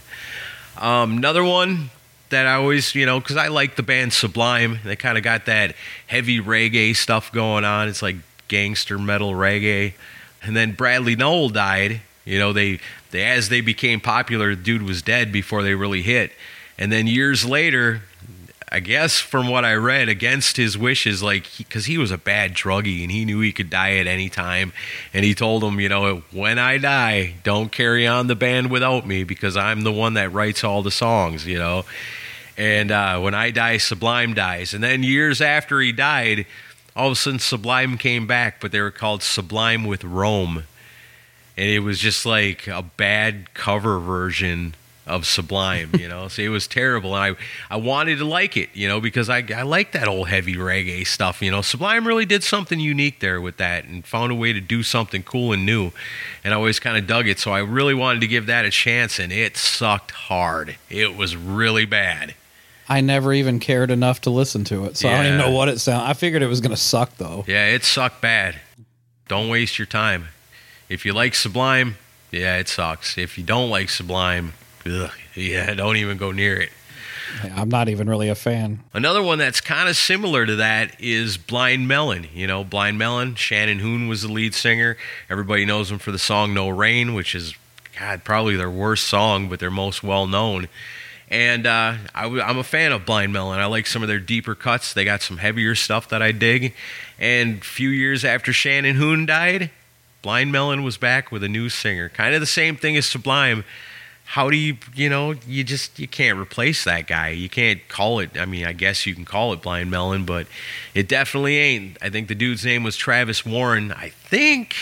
Um, another one that I always, you know, because I like the band Sublime. They kind of got that heavy reggae stuff going on. It's like gangster metal reggae. And then Bradley Nowell died. You know, they, they as they became popular, the dude was dead before they really hit. And then years later, I guess from what I read, against his wishes, like because he, he, was a bad druggie and he knew he could die at any time, and he told him, you know, when I die, don't carry on the band without me because I'm the one that writes all the songs, you know. And uh, when I die, Sublime dies. And then years after he died, all of a sudden Sublime came back, but they were called Sublime with Rome, and it was just like a bad cover version of Sublime, you know. so it was terrible, and I I wanted to like it, you know, because I I like that old heavy reggae stuff, you know. Sublime really did something unique there with that, and found a way to do something cool and new, and I always kind of dug it. So I really wanted to give that a chance, and it sucked hard. It was really bad. I never even cared enough to listen to it, so yeah. I don't even know what it sounded. I figured it was going to suck though. Yeah, it sucked bad. Don't waste your time. If you like Sublime, yeah, it sucks. If you don't like Sublime, ugh, yeah, don't even go near it. I'm not even really a fan. Another one that's kind of similar to that is Blind Melon. You know, Blind Melon, Shannon Hoon was the lead singer. Everybody knows him for the song No Rain, which is, God, probably their worst song, but their most well known. And uh, i w- I'm a fan of Blind Melon. I like some of their deeper cuts. They got some heavier stuff that I dig. And a few years after Shannon Hoon died, Blind Melon was back with a new singer. Kind of the same thing as Sublime. How do you, you know, you just you can't replace that guy. You can't call it. I mean, I guess you can call it Blind Melon, but it definitely ain't. I think the dude's name was Travis Warren. I think,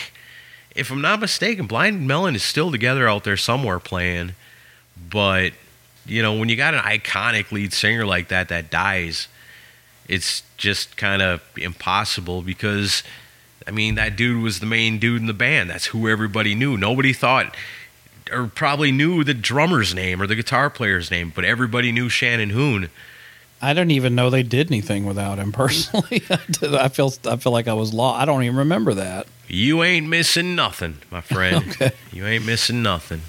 if I'm not mistaken, Blind Melon is still together out there somewhere playing, but you know, when you got an iconic lead singer like that that dies, it's just kind of impossible because, I mean, that dude was the main dude in the band. That's who everybody knew. Nobody thought or probably knew the drummer's name or the guitar player's name, but everybody knew Shannon Hoon. I didn't even know they did anything without him personally. I feel I feel like I was lost. I don't even remember that. You ain't missing nothing, my friend. okay. You ain't missing nothing.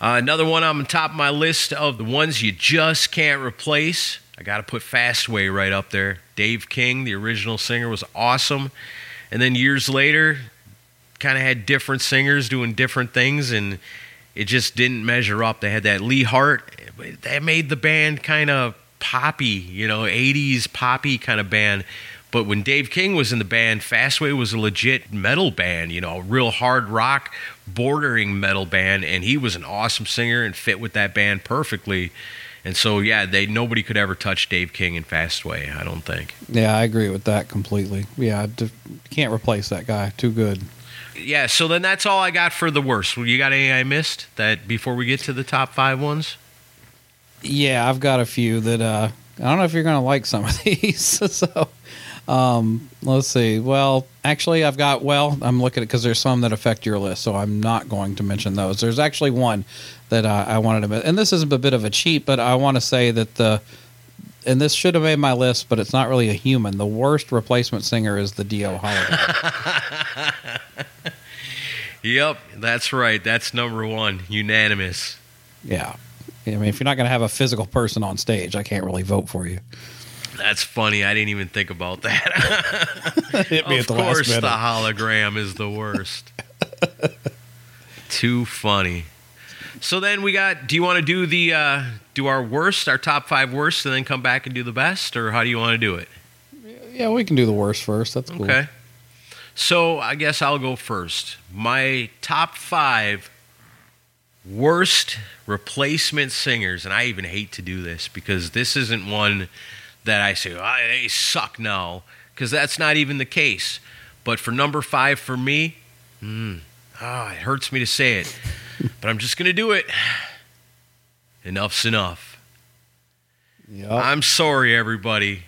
Uh, another one on the top of my list of the ones you just can't replace. I got to put Fastway right up there. Dave King, the original singer, was awesome. And then years later, kind of had different singers doing different things, and it just didn't measure up. They had that Lee Hart, that made the band kind of poppy, you know, 80s poppy kind of band. But when Dave King was in the band, Fastway was a legit metal band, you know, real hard rock, bordering metal band, and he was an awesome singer and fit with that band perfectly. And so, yeah, they nobody could ever touch Dave King in Fastway. I don't think. Yeah, I agree with that completely. Yeah, I can't replace that guy. Too good. Yeah, so then that's all I got for the worst. You got any I missed that before we get to the top five ones? Yeah, I've got a few that uh, I don't know if you're going to like some of these. so um, let's see. Well, actually, I've got. Well, I'm looking at because there's some that affect your list, so I'm not going to mention those. There's actually one that uh, I wanted to, and this is a bit of a cheat, but I want to say that the, and this should have made my list, but it's not really a human. The worst replacement singer is the Dio Holiday. yep, that's right. That's number one, unanimous. Yeah, I mean, if you're not going to have a physical person on stage, I can't really vote for you. That's funny. I didn't even think about that. Of the course, the hologram is the worst. Too funny. So then we got. Do you want to do the uh, do our worst, our top five worst, and then come back and do the best, or how do you want to do it? Yeah, we can do the worst first. That's cool. Okay. So I guess I'll go first. My top five worst replacement singers, and I even hate to do this because this isn't one that I say, oh, they suck now, because that's not even the case. But for number five for me, mm, oh, it hurts me to say it, but I'm just going to do it. Enuff Z'Nuff. Yep. I'm sorry, everybody.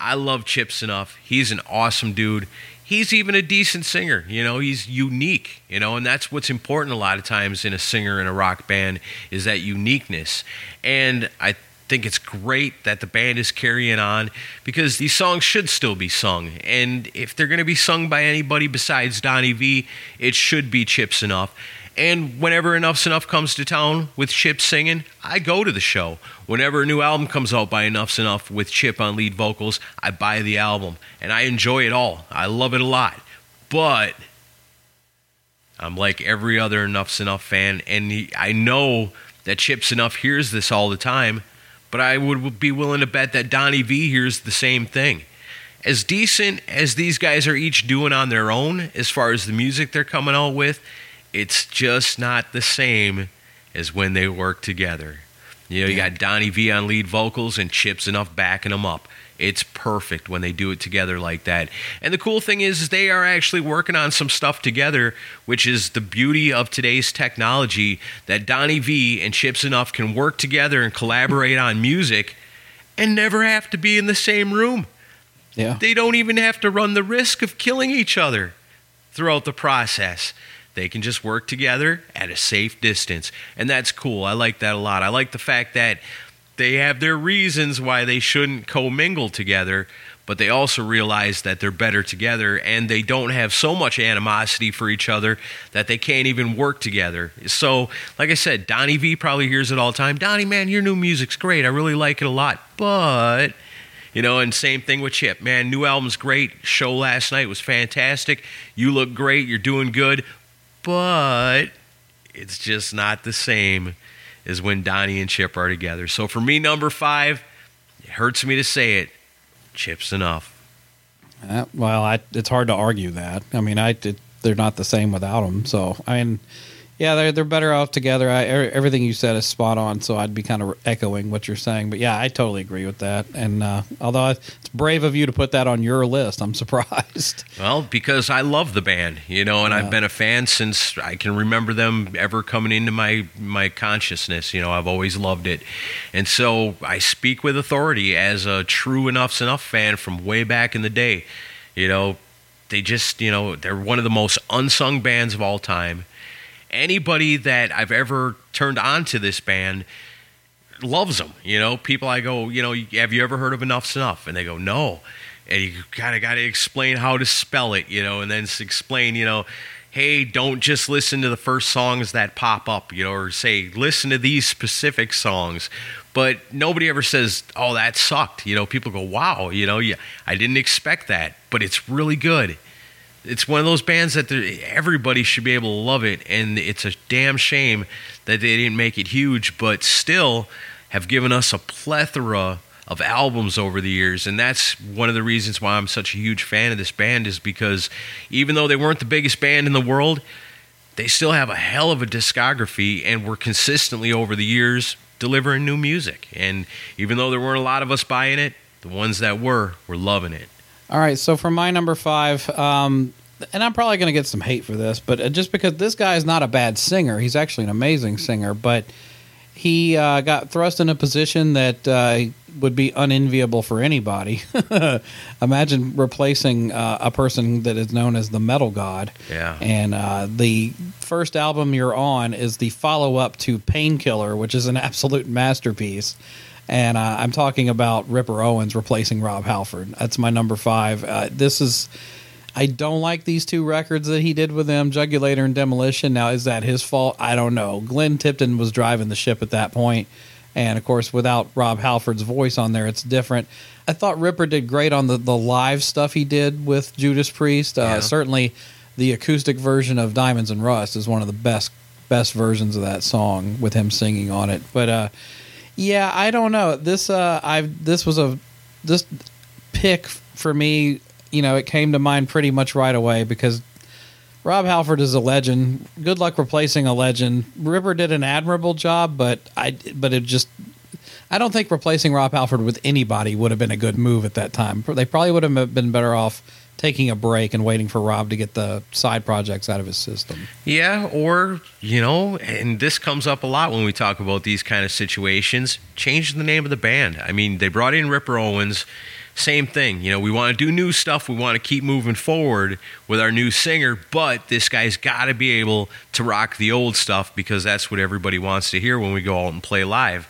I love Chip Z'Nuff. He's an awesome dude. He's even a decent singer. You know, he's unique. You know, and that's what's important a lot of times in a singer in a rock band is that uniqueness. And I think it's great that the band is carrying on because these songs should still be sung. And if they're going to be sung by anybody besides Donnie Vie, it should be Chip Z'Nuff. And whenever Enuff Z'Nuff comes to town with Chip singing, I go to the show. Whenever a new album comes out by Enuff Z'Nuff with Chip on lead vocals, I buy the album and I enjoy it all. I love it a lot. But I'm like every other Enuff Z'Nuff fan, and I know that Chip Z'Nuff hears this all the time, but I would be willing to bet that Donnie Vie hears the same thing. As decent as these guys are each doing on their own, as far as the music they're coming out with, it's just not the same as when they work together. You know, you got Donnie Vie on lead vocals and Chip Z'Nuff backing them up. It's perfect when they do it together like that. And the cool thing is, is they are actually working on some stuff together, which is the beauty of today's technology that Donnie Vie and Chip Z'Nuff can work together and collaborate on music and never have to be in the same room. Yeah. They don't even have to run the risk of killing each other throughout the process. They can just work together at a safe distance. And that's cool. I like that a lot. I like the fact that they have their reasons why they shouldn't commingle together, but they also realize that they're better together and they don't have so much animosity for each other that they can't even work together. So, like I said, Donnie Vie probably hears it all the time. Donnie, man, your new music's great. I really like it a lot. But you know, and same thing with Chip. Man, new album's great. Show last night was fantastic. You look great. You're doing good. But it's just not the same as when Donnie and Chip are together. So for me, number five, it hurts me to say it. Chip Z'Nuff. Uh, well, I, it's hard to argue that. I mean, I it, they're not the same without them. So I mean, yeah, they're they're better off together. I, er, everything you said is spot on. So I'd be kind of echoing what you're saying. But yeah, I totally agree with that. And uh, although it's brave of you to put that on your list, I'm surprised. Well, because I love the band, you know, and Yeah. I've been a fan since I can remember them ever coming into my my consciousness. You know, I've always loved it, and so I speak with authority as a true Enuff Z'Nuff fan from way back in the day. You know, they just, you know, they're one of the most unsung bands of all time. Anybody that I've ever turned on to this band loves them. You know, people I go, you know, have you ever heard of Enough? And they go, no. And you kind of got to explain how to spell it, you know, and then explain, you know, hey, don't just listen to the first songs that pop up, you know, or say, listen to these specific songs. But nobody ever says, oh, that sucked. You know, people go, wow, you know, yeah, I didn't expect that, but it's really good it's one of those bands that everybody should be able to love it, and it's a damn shame that they didn't make it huge, but still have given us a plethora of albums over the years, and that's one of the reasons why I'm such a huge fan of this band is because even though they weren't the biggest band in the world, they still have a hell of a discography, and were consistently over the years delivering new music. And even though there weren't a lot of us buying it, the ones that were were loving it. All right, so for my number five, um, and I'm probably going to get some hate for this, but uh, just because this guy is not a bad singer, he's actually an amazing singer, but he uh, got thrust in a position that uh, would be unenviable for anybody. Imagine replacing uh, a person that is known as the metal god. Yeah. And uh, the first album you're on is the follow up to Painkiller, which is an absolute masterpiece. And uh, I'm talking about Ripper Owens replacing Rob Halford. That's my number five. Uh, this is. I don't like these two records that he did with them, Jugulator and Demolition. Now, is that his fault? I don't know. Glenn Tipton was driving the ship at that point, and of course, without Rob Halford's voice on there, it's different. I thought Ripper did great on the, the live stuff he did with Judas Priest. Uh, Yeah. Certainly, the acoustic version of Diamonds and Rust is one of the best best versions of that song with him singing on it. But uh, yeah, I don't know. This uh, I this was a this pick for me. You know, it came to mind pretty much right away because Rob Halford is a legend. Good luck replacing a legend. Ripper did an admirable job, but I but it just I don't think replacing Rob Halford with anybody would have been a good move at that time. They probably would have been better off taking a break and waiting for Rob to get the side projects out of his system. Yeah, or, you know, and this comes up a lot when we talk about these kind of situations, change the name of the band. I mean, they brought in Ripper Owens same thing. You know, we want to do new stuff. We want to keep moving forward with our new singer, but this guy's got to be able to rock the old stuff because that's what everybody wants to hear when we go out and play live.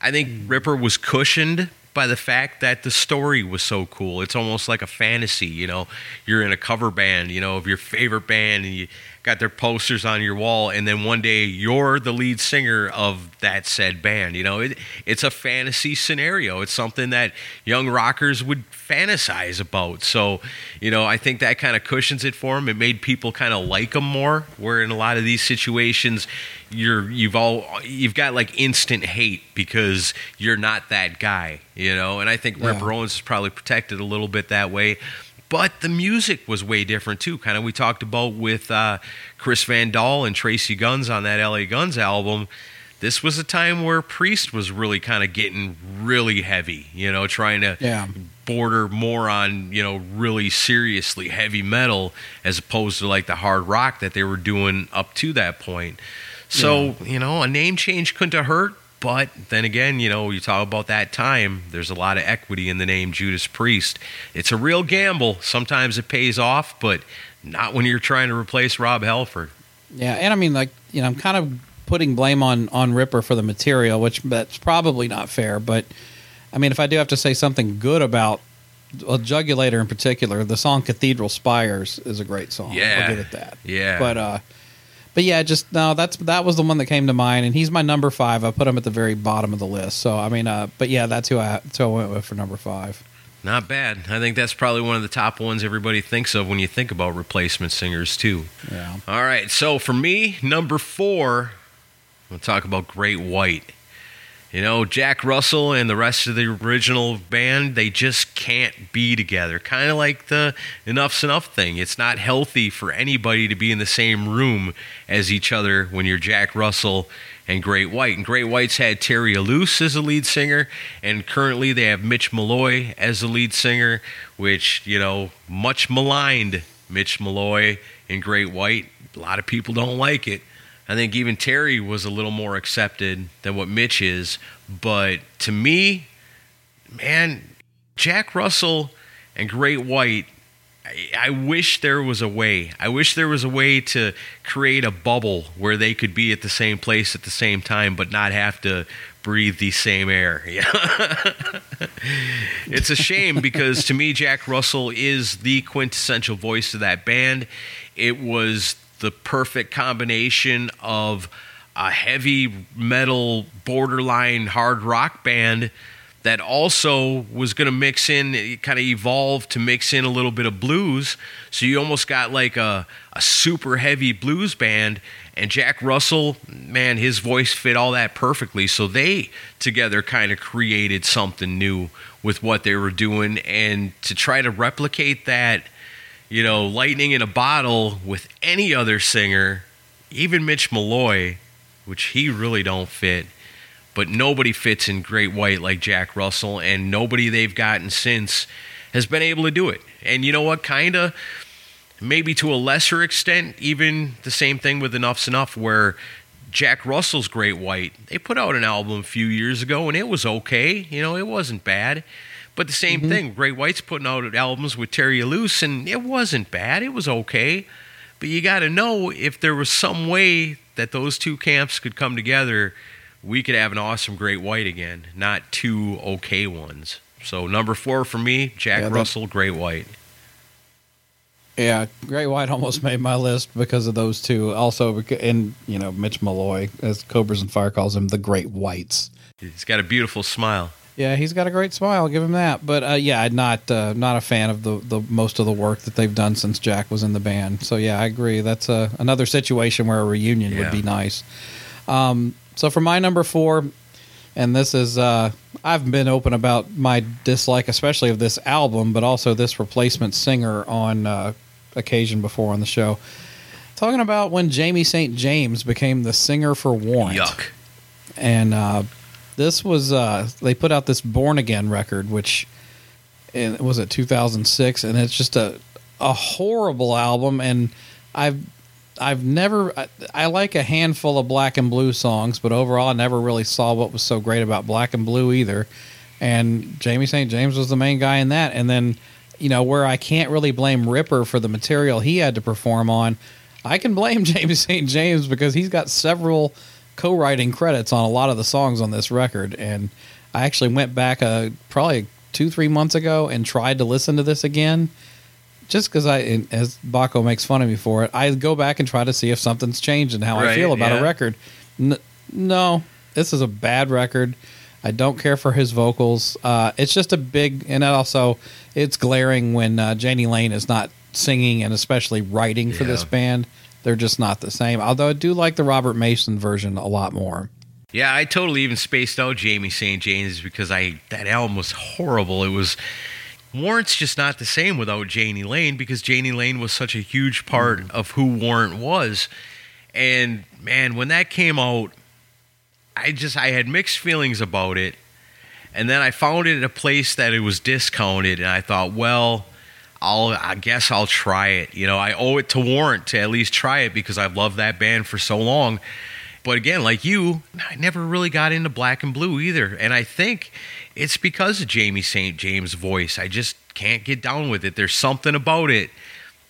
I think Ripper was cushioned by the fact that the story was so cool. It's almost like a fantasy, you know. You're in a cover band, you know, of your favorite band and you got their posters on your wall and then one day you're the lead singer of that said band, you know. It, it's a fantasy scenario. It's something that young rockers would fantasize about. So, you know, I think that kind of cushions it for them. It made people kind of like them more where in a lot of these situations you're you've all you've got like instant hate because you're not that guy, you know. And I think Yeah. Ripper Owens is probably protected a little bit that way. But the music was way different too. Kind of we talked about with uh, Chris Van Dahl and Tracii Guns on that LA Guns album. This was a time where Priest was really kind of getting really heavy, you know, trying to Yeah. border more on you know really seriously heavy metal as opposed to like the hard rock that they were doing up to that point. So you know a name change couldn't have hurt, but then again you know you talk about that time. There's a lot of equity in the name Judas Priest. It's a real gamble. Sometimes it pays off, but not when you're trying to replace Rob Halford. Yeah, and I mean, like you know, I'm kind of putting blame on on Ripper for the material, which that's probably not fair. But I mean, if I do have to say something good about well, Jugulator in particular, the song "Cathedral Spires" is a great song. Yeah. I'll give it that. Yeah. But uh, but yeah, just no. That's that was the one that came to mind, and he's my number five. I put him at the very bottom of the list. So I mean, uh, but yeah, that's who I that's who I went with for number five. Not bad. I think that's probably one of the top ones everybody thinks of when you think about replacement singers too. Yeah. All right, so for me, number four, we'll talk about Great White. You know, Jack Russell and the rest of the original band, they just can't be together. Kind of like the Enuff Z'Nuff thing. It's not healthy for anybody to be in the same room as each other when you're Jack Russell and Great White. And Great White's had Terry Ilous as the lead singer, and currently they have Mitch Malloy as the lead singer, which, you know, much maligned Mitch Malloy in Great White. A lot of people don't like it. I think even Terry was a little more accepted than what Mitch is. But to me, man, Jack Russell and Great White, I, I wish there was a way. I wish there was a way to create a bubble where they could be at the same place at the same time, but not have to breathe the same air. It's a shame because to me, Jack Russell is the quintessential voice of that band. It was the perfect combination of a heavy metal, borderline hard rock band that also was going to mix in, kind of evolve to mix in a little bit of blues. So you almost got like a, a super heavy blues band. And Jack Russell, man, his voice fit all that perfectly. So they together kind of created something new with what they were doing. And to try to replicate that, you know, lightning in a bottle with any other singer, even Mitch Malloy, which he really don't fit but nobody fits in Great White like Jack Russell, and nobody they've gotten since has been able to do it. And you know what? Kind of, maybe to a lesser extent, even the same thing with Enuff Z'Nuff, where Jack Russell's Great White, they put out an album a few years ago, and it was okay. You know, it wasn't bad. But the same mm-hmm. thing, Great White's putting out albums with Terry Ilous, and it wasn't bad. It was okay. But you got to know if there was some way that those two camps could come together we could have an awesome great white again, not two okay ones. So number four for me, Jack Yeah, Russell, great white. Yeah, Great White almost made my list because of those two. Also, and you know Mitch Malloy, as Cobras and Fire calls him, the Great Whites. He's got a beautiful smile. Yeah, he's got a great smile. Give him that. But uh, yeah, I'm not uh, not a fan of the, the most of the work that they've done since Jack was in the band. So yeah, I agree. That's uh, another situation where a reunion Yeah. would be nice. Um, so for my number four, and this is uh, I've been open about my dislike, especially of this album, but also this replacement singer on uh, occasion before on the show. Talking about when Jamie St. James became the singer for Warrant Yuck. and uh, this was uh, they put out this Born Again record, which in, was it 2006, and it's just a a horrible album. And I've I've never I, I like a handful of Black and Blue songs, but overall, I never really saw what was so great about Black and Blue either. and Jamie St. James was the main guy in that. And then, you know, where I can't really blame Ripper for the material he had to perform on, I can blame Jamie St. James because he's got several co-writing credits on a lot of the songs on this record. And I actually went back uh, probably two, three months ago and tried to listen to this again. Just because I, as Baco makes fun of me for it, I go back and try to see if something's changed and how I feel about yeah. a record. N- no, this is a bad record. I don't care for his vocals. Uh, it's just a big, and also it's glaring when uh, Jani Lane is not singing and especially writing for this band. They're just not the same. Although I do like the Robert Mason version a lot more. Yeah, I totally even spaced out Jamie St. James because I that album was horrible. It was Warrant's just not the same without Jani Lane because Jani Lane was such a huge part mm-hmm. of who Warrant was. And man, when that came out, I just I had mixed feelings about it. And then I found it at a place that it was discounted and I thought, well, I'll I guess I'll try it. You know, I owe it to Warrant to at least try it because I've loved that band for so long. But again, like you, I never really got into black and blue either. And I think it's because of Jamie St. James' voice. I just can't get down with it. There's something about it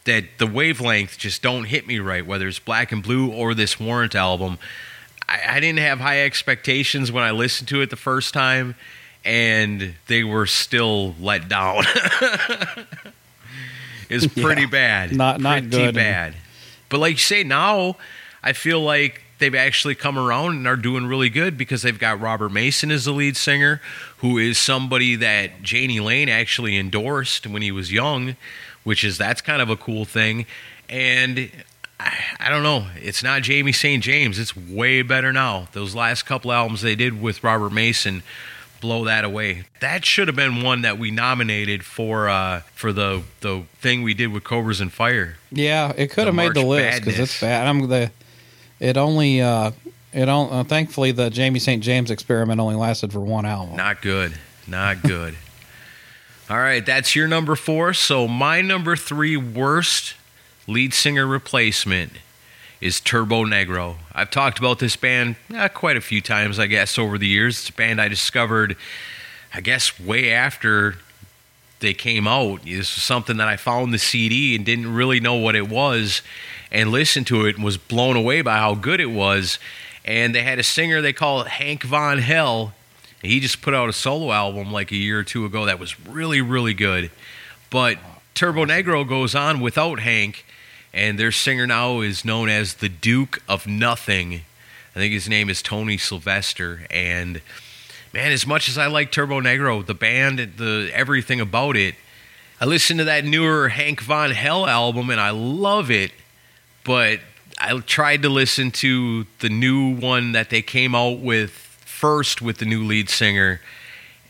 that the wavelength just don't hit me right, whether it's black and blue or this Warrant album. I, I didn't have high expectations when I listened to it the first time, and they were still let down. it's pretty Yeah. bad. Not- not pretty good. bad. But like you say, now I feel like they've actually come around and are doing really good because they've got Robert Mason as the lead singer, who is somebody that Jani Lane actually endorsed when he was young, which is that's kind of a cool thing. And I, I don't know, it's not Jamie St. James. It's way better now. Those last couple albums they did with Robert Mason blow that away. That should have been one that we nominated for uh, for the the thing we did with Cobras and Fire. Yeah, it could The have made the list because it's bad. I'm the. It only. Uh, it on, uh, thankfully the Jamie St. James experiment only lasted for one album. Not good. Not good. All right, that's your number four. So my number three worst lead singer replacement is Turbonegro. I've talked about this band uh, quite a few times, I guess, over the years. It's a band I discovered, I guess, way after they came out. This was something that I found the CD and didn't really know what it was, and listened to it and was blown away by how good it was. And they had a singer they call Hank Von Hell. He just put out a solo album like a year or two ago that was really, really good. But Turbonegro goes on without Hank, and their singer now is known as the Duke of Nothing. I think his name is Tony Sylvester. And man, as much as I like Turbonegro, the band, the everything about it, I listened to that newer Hank Von Hell album and I love it, but I tried to listen to the new one that they came out with first with the new lead singer,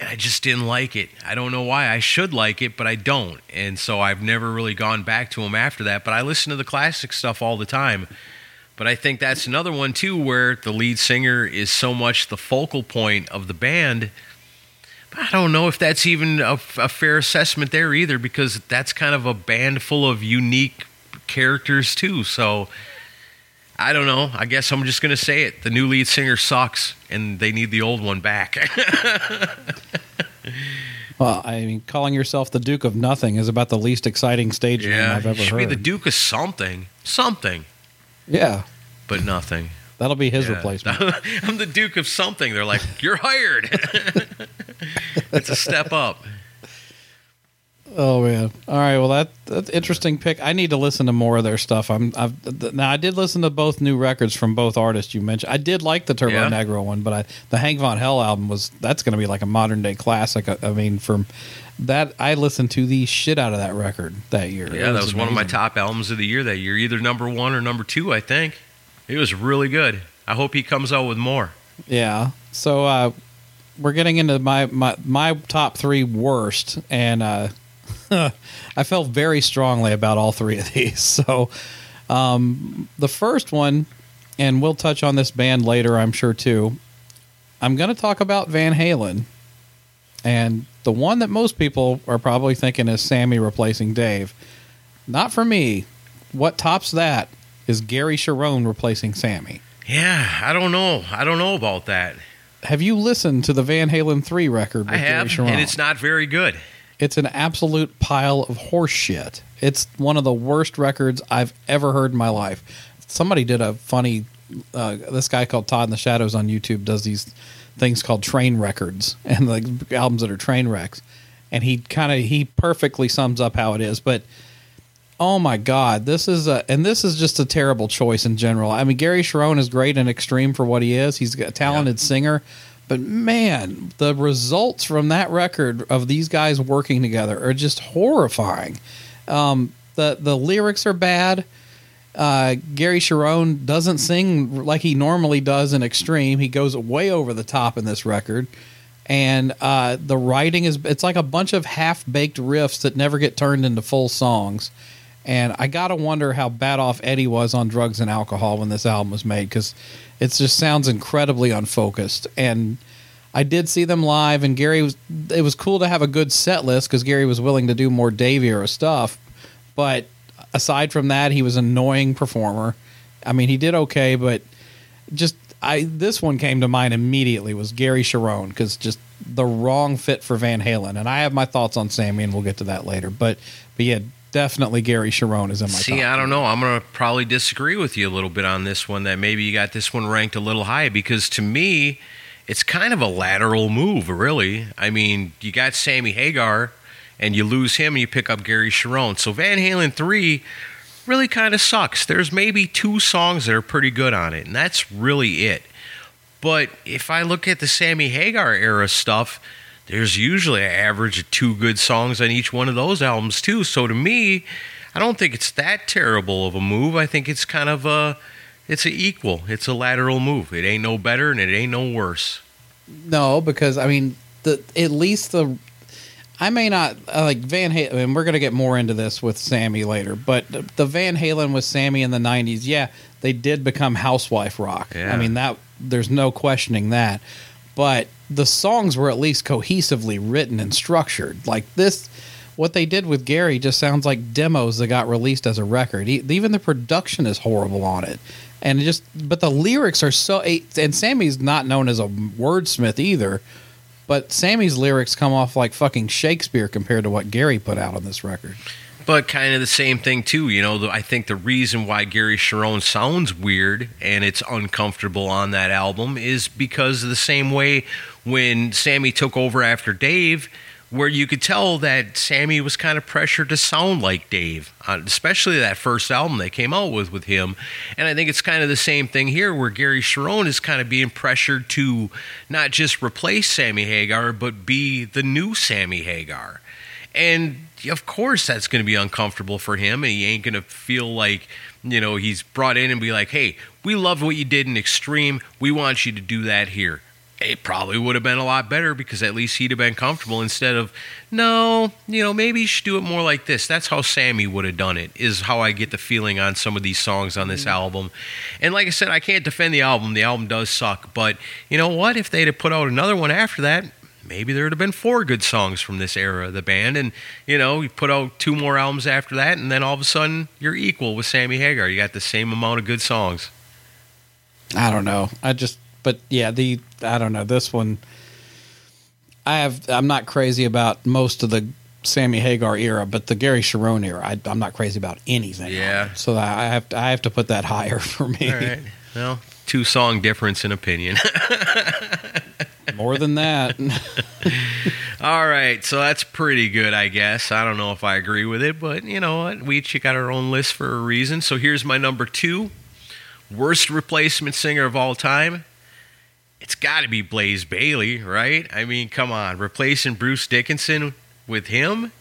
and I just didn't like it. I don't know why. I should like it, but I don't. And so I've never really gone back to them after that. But I listen to the classic stuff all the time. But I think that's another one too, where the lead singer is so much the focal point of the band. But I don't know if that's even a, a fair assessment there either, because that's kind of a band full of unique characters too. So I don't know. I guess I'm just going to say it. The new lead singer sucks, and they need the old one back. Well, I mean, calling yourself the Duke of Nothing is about the least exciting stage name I've ever should heard. be the Duke of something, something, yeah, but nothing. that'll be his Yeah. replacement. I'm the Duke of something. They're like, you're hired. it's a step up. Oh man! All right, well that that's interesting pick. I need to listen to more of their stuff. I'm I've th- now I did listen to both new records from both artists you mentioned. I did like the Turbo Yeah. Negro one, but I, the Hank Von Hell album was that's going to be like a modern day classic. I, I mean, from that I listened to the shit out of that record that year. Yeah, that was one of my top albums of the year that year. Either number one or number two, I think. It was really good. I hope he comes out with more. Yeah. So uh, we're getting into my, my my top three worst, and uh, I felt very strongly about all three of these. So um, the first one, and we'll touch on this band later, I'm sure too. I'm going to talk about Van Halen, and the one that most people are probably thinking is Sammy replacing Dave. Not for me. What tops that is Gary Cherone replacing Sammy. Yeah, I don't know. I don't know about that. have you listened to the Van Halen three record? With I have, Gary Cherone? and it's not very good. It's an absolute pile of horse shit. It's one of the worst records I've ever heard in my life. Somebody did a funny. Uh, this guy called Todd in the Shadows on YouTube does these things called train records and like albums that are train wrecks, and he kind of he perfectly sums up how it is. But oh my god, this is a and this is just a terrible choice in general. I mean, Gary Cherone is great and extreme for what he is. He's a talented singer. But man, the results from that record of these guys working together are just horrifying. Um, the the lyrics are bad. Uh, Gary Cherone doesn't sing like he normally does in Extreme. He goes way over the top in this record, and uh, the writing is it's like a bunch of half baked riffs that never get turned into full songs. And I gotta wonder how bad off Eddie was on drugs and alcohol when this album was made because it just sounds incredibly unfocused. And I did see them live, and Gary was. It was cool to have a good set list because Gary was willing to do more Dave era stuff. But aside from that, he was an annoying performer. I mean, he did okay, but just I this one came to mind immediately was Gary Cherone because just the wrong fit for Van Halen. And I have my thoughts on Sammy, and we'll get to that later. But but yeah, definitely Gary Cherone is in my See. I don't know. I'm going to probably disagree with you a little bit on this one that maybe you got this one ranked a little high because to me, it's kind of a lateral move, really. I mean, you got Sammy Hagar and you lose him and you pick up Gary Sharon. So Van Halen 3 really kind of sucks. There's maybe two songs that are pretty good on it, and that's really it. But if I look at the Sammy Hagar era stuff, there's usually an average of two good songs on each one of those albums too. So to me, I don't think it's that terrible of a move. I think it's kind of a it's an equal. It's a lateral move. It ain't no better and it ain't no worse. No, because I mean, the at least the I may not uh, like Van Halen. Mean, we're gonna get more into this with Sammy later, but the, the Van Halen with Sammy in the '90s, yeah, they did become housewife rock. Yeah. I mean that there's no questioning that, but the songs were at least cohesively written and structured. Like this, what they did with Gary just sounds like demos that got released as a record. Even the production is horrible on it, and it just but the lyrics are so. And Sammy's not known as a wordsmith either. But Sammy's lyrics come off like fucking Shakespeare compared to what Gary put out on this record. But kind of the same thing too, you know. the- I think the reason why Gary Cherone sounds weird and it's uncomfortable on that album is because of the same way when Sammy took over after Dave, where you could tell that Sammy was kind of pressured to sound like Dave, uh, especially that first album they came out with with him. And I think it's kind of the same thing here, where Gary Cherone is kind of being pressured to not just replace Sammy Hagar, but be the new Sammy Hagar. And of course, that's going to be uncomfortable for him, and he ain't going to feel like, you know, he's brought in and be like, hey, we love what you did in Extreme. We want you to do that here. It probably would have been a lot better because at least he'd have been comfortable instead of, no, you know, maybe you should do it more like this. That's how Sammy would have done it, is how I get the feeling on some of these songs on this mm-hmm. album. And like I said, I can't defend the album. The album does suck. But you know what? If they'd have put out another one after that, maybe there would have been four good songs from this era of the band. And, you know, you put out two more albums after that, and then all of a sudden you're equal with Sammy Hagar. You got the same amount of good songs. I don't know. I just, but yeah, the I don't know this one. I have. I'm not crazy about most of the Sammy Hagar era, but the Gary Cherone era, I, I'm not crazy about anything. Yeah. So I have to, I have to put that higher for me. All right. Well, two song difference in opinion. More than that. All right, so that's pretty good, I guess. I don't know if I agree with it, but you know what? We each got our own list for a reason. So here's my number two worst replacement singer of all time. It's got to be Blaze Bayley, right? I mean, come on, replacing Bruce Dickinson with him.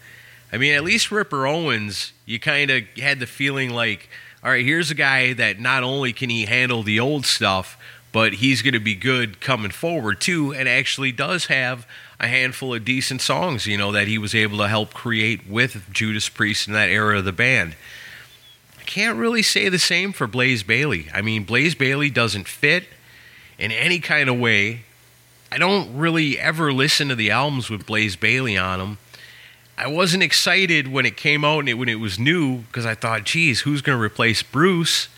I mean, at least Ripper Owens, you kind of had the feeling like, all right, here's a guy that not only can he handle the old stuff, but he's going to be good coming forward too, and actually does have a handful of decent songs, you know, that he was able to help create with Judas Priest in that era of the band. I can't really say the same for Blaze Bayley. I mean, Blaze Bayley doesn't fit in any kind of way. I don't really ever listen to the albums with Blaze Bayley on them. I wasn't excited when it came out and it, when it was new because I thought, geez, who's going to replace Bruce?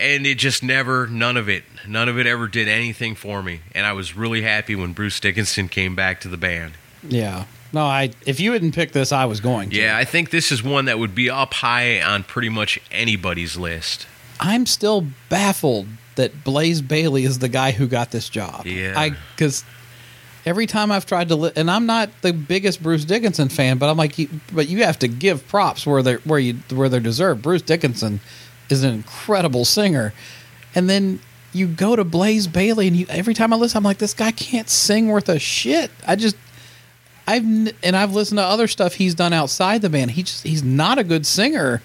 And it just never, none of it, none of it ever did anything for me. And I was really happy when Bruce Dickinson came back to the band. Yeah. No, I. If you hadn't picked this, I was going to. Yeah, I think this is one that would be up high on pretty much anybody's list. I'm still baffled that Blaze Bayley is the guy who got this job. Yeah. I because every time I've tried to, li- and I'm not the biggest Bruce Dickinson fan, but I'm like, you, but you have to give props where they where you where they're deserved. Bruce Dickinson is an incredible singer, and then you go to Blaze Bayley, and you every time I listen, I'm like, this guy can't sing worth a shit. I just. I've and I've listened to other stuff he's done outside the band. He just he's not a good singer.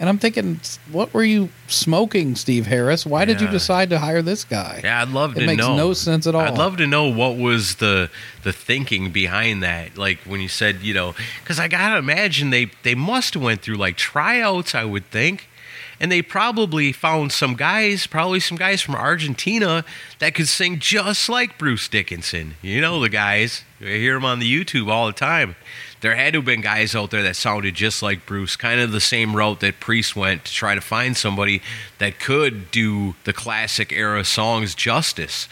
And I'm thinking, what were you smoking, Steve Harris? Why did you decide to hire this guy? Yeah, I'd love It to makes no sense at all. I'd love to know what was the the thinking behind that. Like when you said, you know, because I gotta imagine they they must have went through like tryouts. I would think. And they probably found some guys, probably some guys from Argentina that could sing just like Bruce Dickinson. You know the guys. I hear them on the YouTube all the time. There had to have been guys out there that sounded just like Bruce, kind of the same route that Priest went to try to find somebody that could do the classic era songs justice.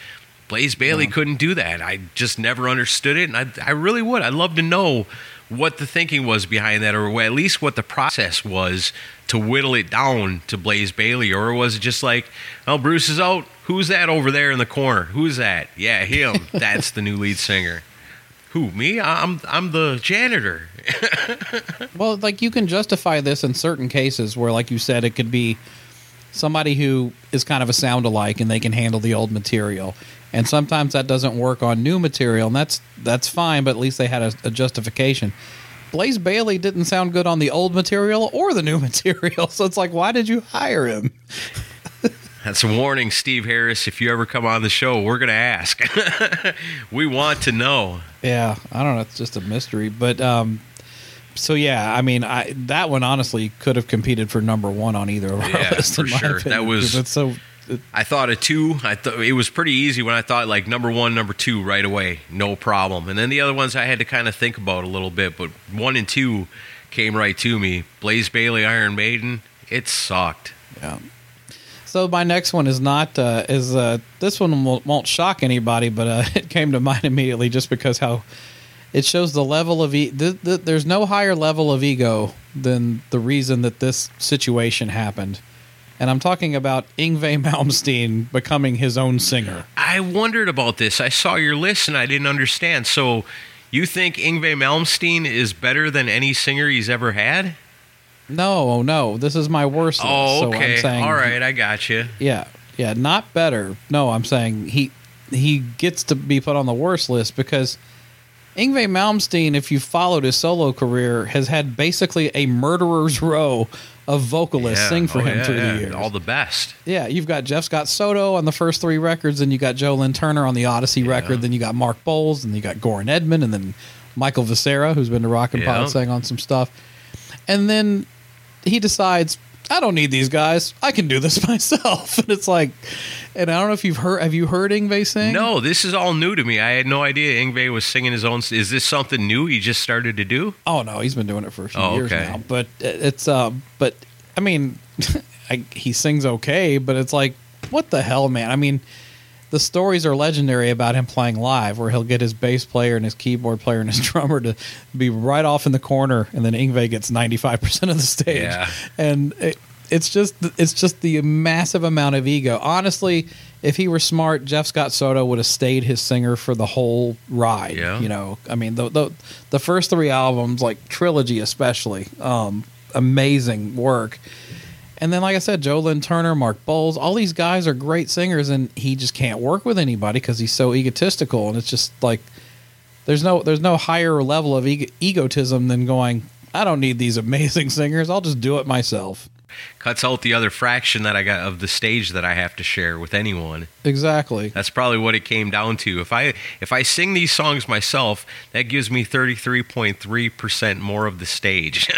Blaze Bayley couldn't do that. I just never understood it, and I, I really would. I'd love to know what the thinking was behind that, or at least what the process was to whittle it down to Blaze Bayley, or was it just like, oh, Bruce is out. Who's that over there in the corner? Who's that? Yeah, him. That's the new lead singer. Who? Me? I'm I'm the janitor. Well, like you can justify this in certain cases where, like you said, it could be somebody who is kind of a sound alike and they can handle the old material. And sometimes that doesn't work on new material, and that's that's fine. But at least they had a, a justification. Blaze Bayley didn't sound good on the old material or the new material, so it's like, why did you hire him? That's a warning, Steve Harris. If you ever come on the show, we're going to ask. we want to know. Yeah, I don't know. It's just a mystery, but um, so yeah, I mean, I that one honestly could have competed for number one on either of our Yeah, lists. for sure. opinion, That was- it's so. It- I thought of two. I thought it was pretty easy when I thought like number one, number two right away, no problem. And then the other ones I had to kind of think about a little bit, but one and two came right to me. Blaze Bayley, Iron Maiden, it sucked. Yeah. So my next one is not uh, is uh, this one won't, won't shock anybody, but uh, it came to mind immediately just because how it shows the level of e- th- th- there's no higher level of ego than the reason that this situation happened, and I'm talking about Yngwie Malmsteen becoming his own singer. I wondered about this. I saw your list and I didn't understand. So, you think Yngwie Malmsteen is better than any singer he's ever had? No, no, this is my worst. list, Oh, so okay. I'm saying All right, I got you. Yeah, yeah, not better. No, I'm saying he he gets to be put on the worst list because Yngwie Malmsteen, if you followed his solo career, has had basically a murderer's row of vocalists sing for Oh, him yeah, through yeah. the years. All the best. yeah, you've got Jeff Scott Soto on the first three records, and you got Joe Lynn Turner on the Odyssey record, then you got Mark Boals, and you got Göran Edman, and then Michael Vescera, who's been to Rock and Yeah. Pod sang on some stuff. And then he decides, I don't need these guys. I can do this myself. And it's like, and I don't know if you've heard, have you heard Yngwie sing? No, this is all new to me. I had no idea Yngwie was singing his own. Is this something new he just started to do? Oh no, he's been doing it for a few Oh, years okay. now. But it's, uh, but I mean, I, he sings okay, but it's like, what the hell, man? I mean, the stories are legendary about him playing live, where he'll get his bass player and his keyboard player and his drummer to be right off in the corner, and then Yngwie gets ninety five percent of the stage. Yeah. and it, it's just it's just the massive amount of ego. Honestly, if he were smart, Jeff Scott Soto would have stayed his singer for the whole ride. Yeah. you know, I mean the the, the first three albums, like trilogy especially, um, amazing work. And then, like I said, Joe Lynn Turner, Mark Boals, all these guys are great singers, and he just can't work with anybody because he's so egotistical. And it's just like there's no there's no higher level of ego- egotism than going. I don't need these amazing singers. I'll just do it myself. Cuts out the other fraction that I got of the stage that I have to share with anyone. Exactly. That's probably what it came down to. If I if I sing these songs myself, that gives me thirty three point three percent more of the stage.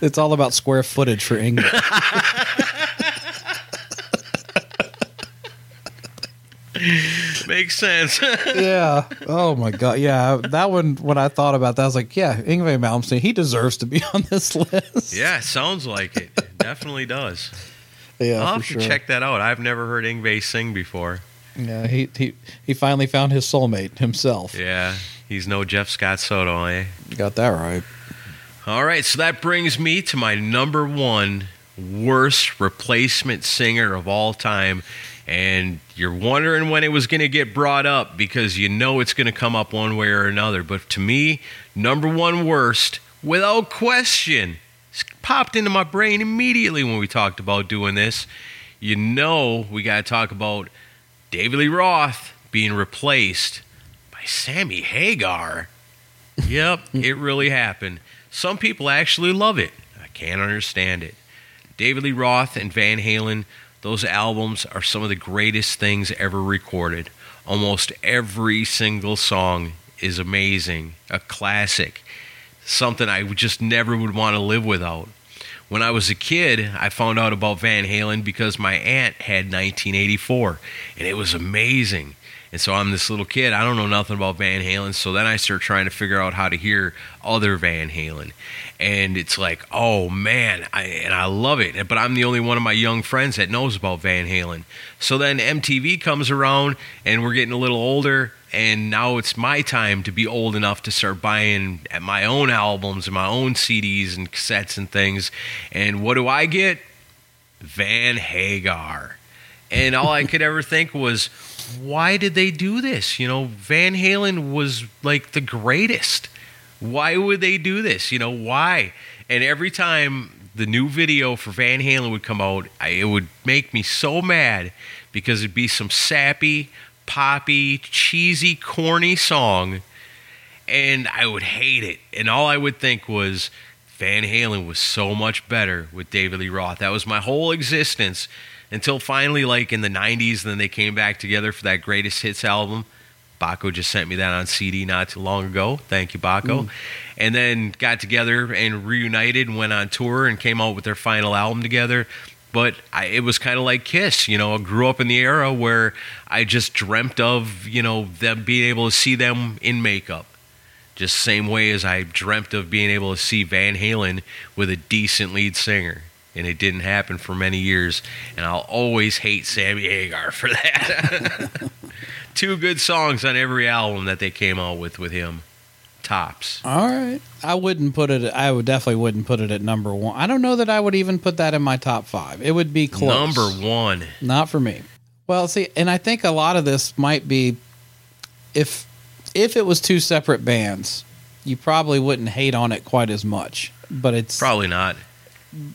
It's all about square footage for England. Makes sense. yeah. Oh my god. Yeah. That one. When I thought about that, I was like, yeah, Yngwie Malmsteen. He deserves to be on this list. yeah, sounds like it. It definitely does. Yeah, I'll for have sure. to check that out. I've never heard Yngwie sing before. Yeah, he he he finally found his soulmate himself. Yeah, he's no Jeff Scott Soto, eh? You got that right. All right, so that brings me to my number one worst replacement singer of all time. And you're wondering when it was going to get brought up because you know it's going to come up one way or another. But to me, number one worst, without question, popped into my brain immediately when we talked about doing this. You know, we got to talk about David Lee Roth being replaced by Sammy Hagar. Yep, it really happened. Some people actually love it. I can't understand it. David Lee Roth and Van Halen, those albums are some of the greatest things ever recorded. Almost every single song is amazing, a classic, something I just never would want to live without. When I was a kid, I found out about Van Halen because my aunt had 1984, and it was amazing. And so I'm this little kid. I don't know nothing about Van Halen. So then I start trying to figure out how to hear other Van Halen. And it's like, oh man, I, and I love it. But I'm the only one of my young friends that knows about Van Halen. So then MTV comes around and we're getting a little older. And now it's my time to be old enough to start buying my own albums and my own CDs and cassettes and things. And what do I get? Van Hagar. And all I could ever think was, why did they do this? You know, Van Halen was like the greatest. Why would they do this? You know, why? And every time the new video for Van Halen would come out, I, it would make me so mad because it'd be some sappy, poppy, cheesy, corny song, and I would hate it. And all I would think was, Van Halen was so much better with David Lee Roth. That was my whole existence until finally, like in the 90s, and then they came back together for that greatest hits album. Baco just sent me that on CD not too long ago. Thank you, Baco. Mm. And then got together and reunited and went on tour and came out with their final album together. But I, it was kind of like Kiss, you know. I grew up in the era where I just dreamt of, you know, them being able to see them in makeup. Just same way as I dreamt of being able to see Van Halen with a decent lead singer. And it didn't happen for many years. And I'll always hate Sammy Hagar for that. Two good songs on every album that they came out with with him. Tops. All right. I wouldn't put it. I would definitely wouldn't put it at number one. I don't know that I would even put that in my top five. It would be close. Number one. Not for me. Well, see, and I think a lot of this might be if if it was two separate bands, you probably wouldn't hate on it quite as much. But it's Probably not.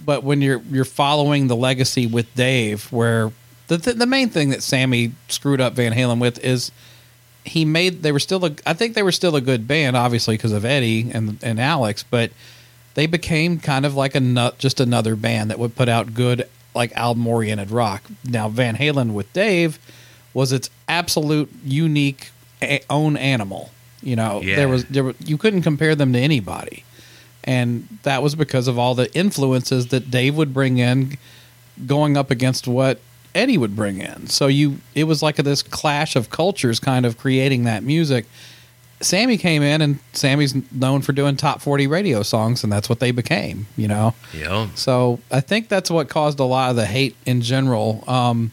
But when you're you're following the legacy with Dave, where the the, the main thing that Sammy screwed up Van Halen with is he made they were still a I think they were still a good band, obviously because of Eddie and and Alex, but they became kind of like a nut, just another band that would put out good like album oriented rock. Now Van Halen with Dave was its absolute unique a- own animal. You know, Yeah. there was there were, you couldn't compare them to anybody and that was because of all the influences that Dave would bring in, going up against what Eddie would bring in. So you, it was like a, this clash of cultures, kind of creating that music. Sammy came in, and Sammy's known for doing top forty radio songs, and that's what they became. You know, Yeah. so I think that's what caused a lot of the hate in general. Um,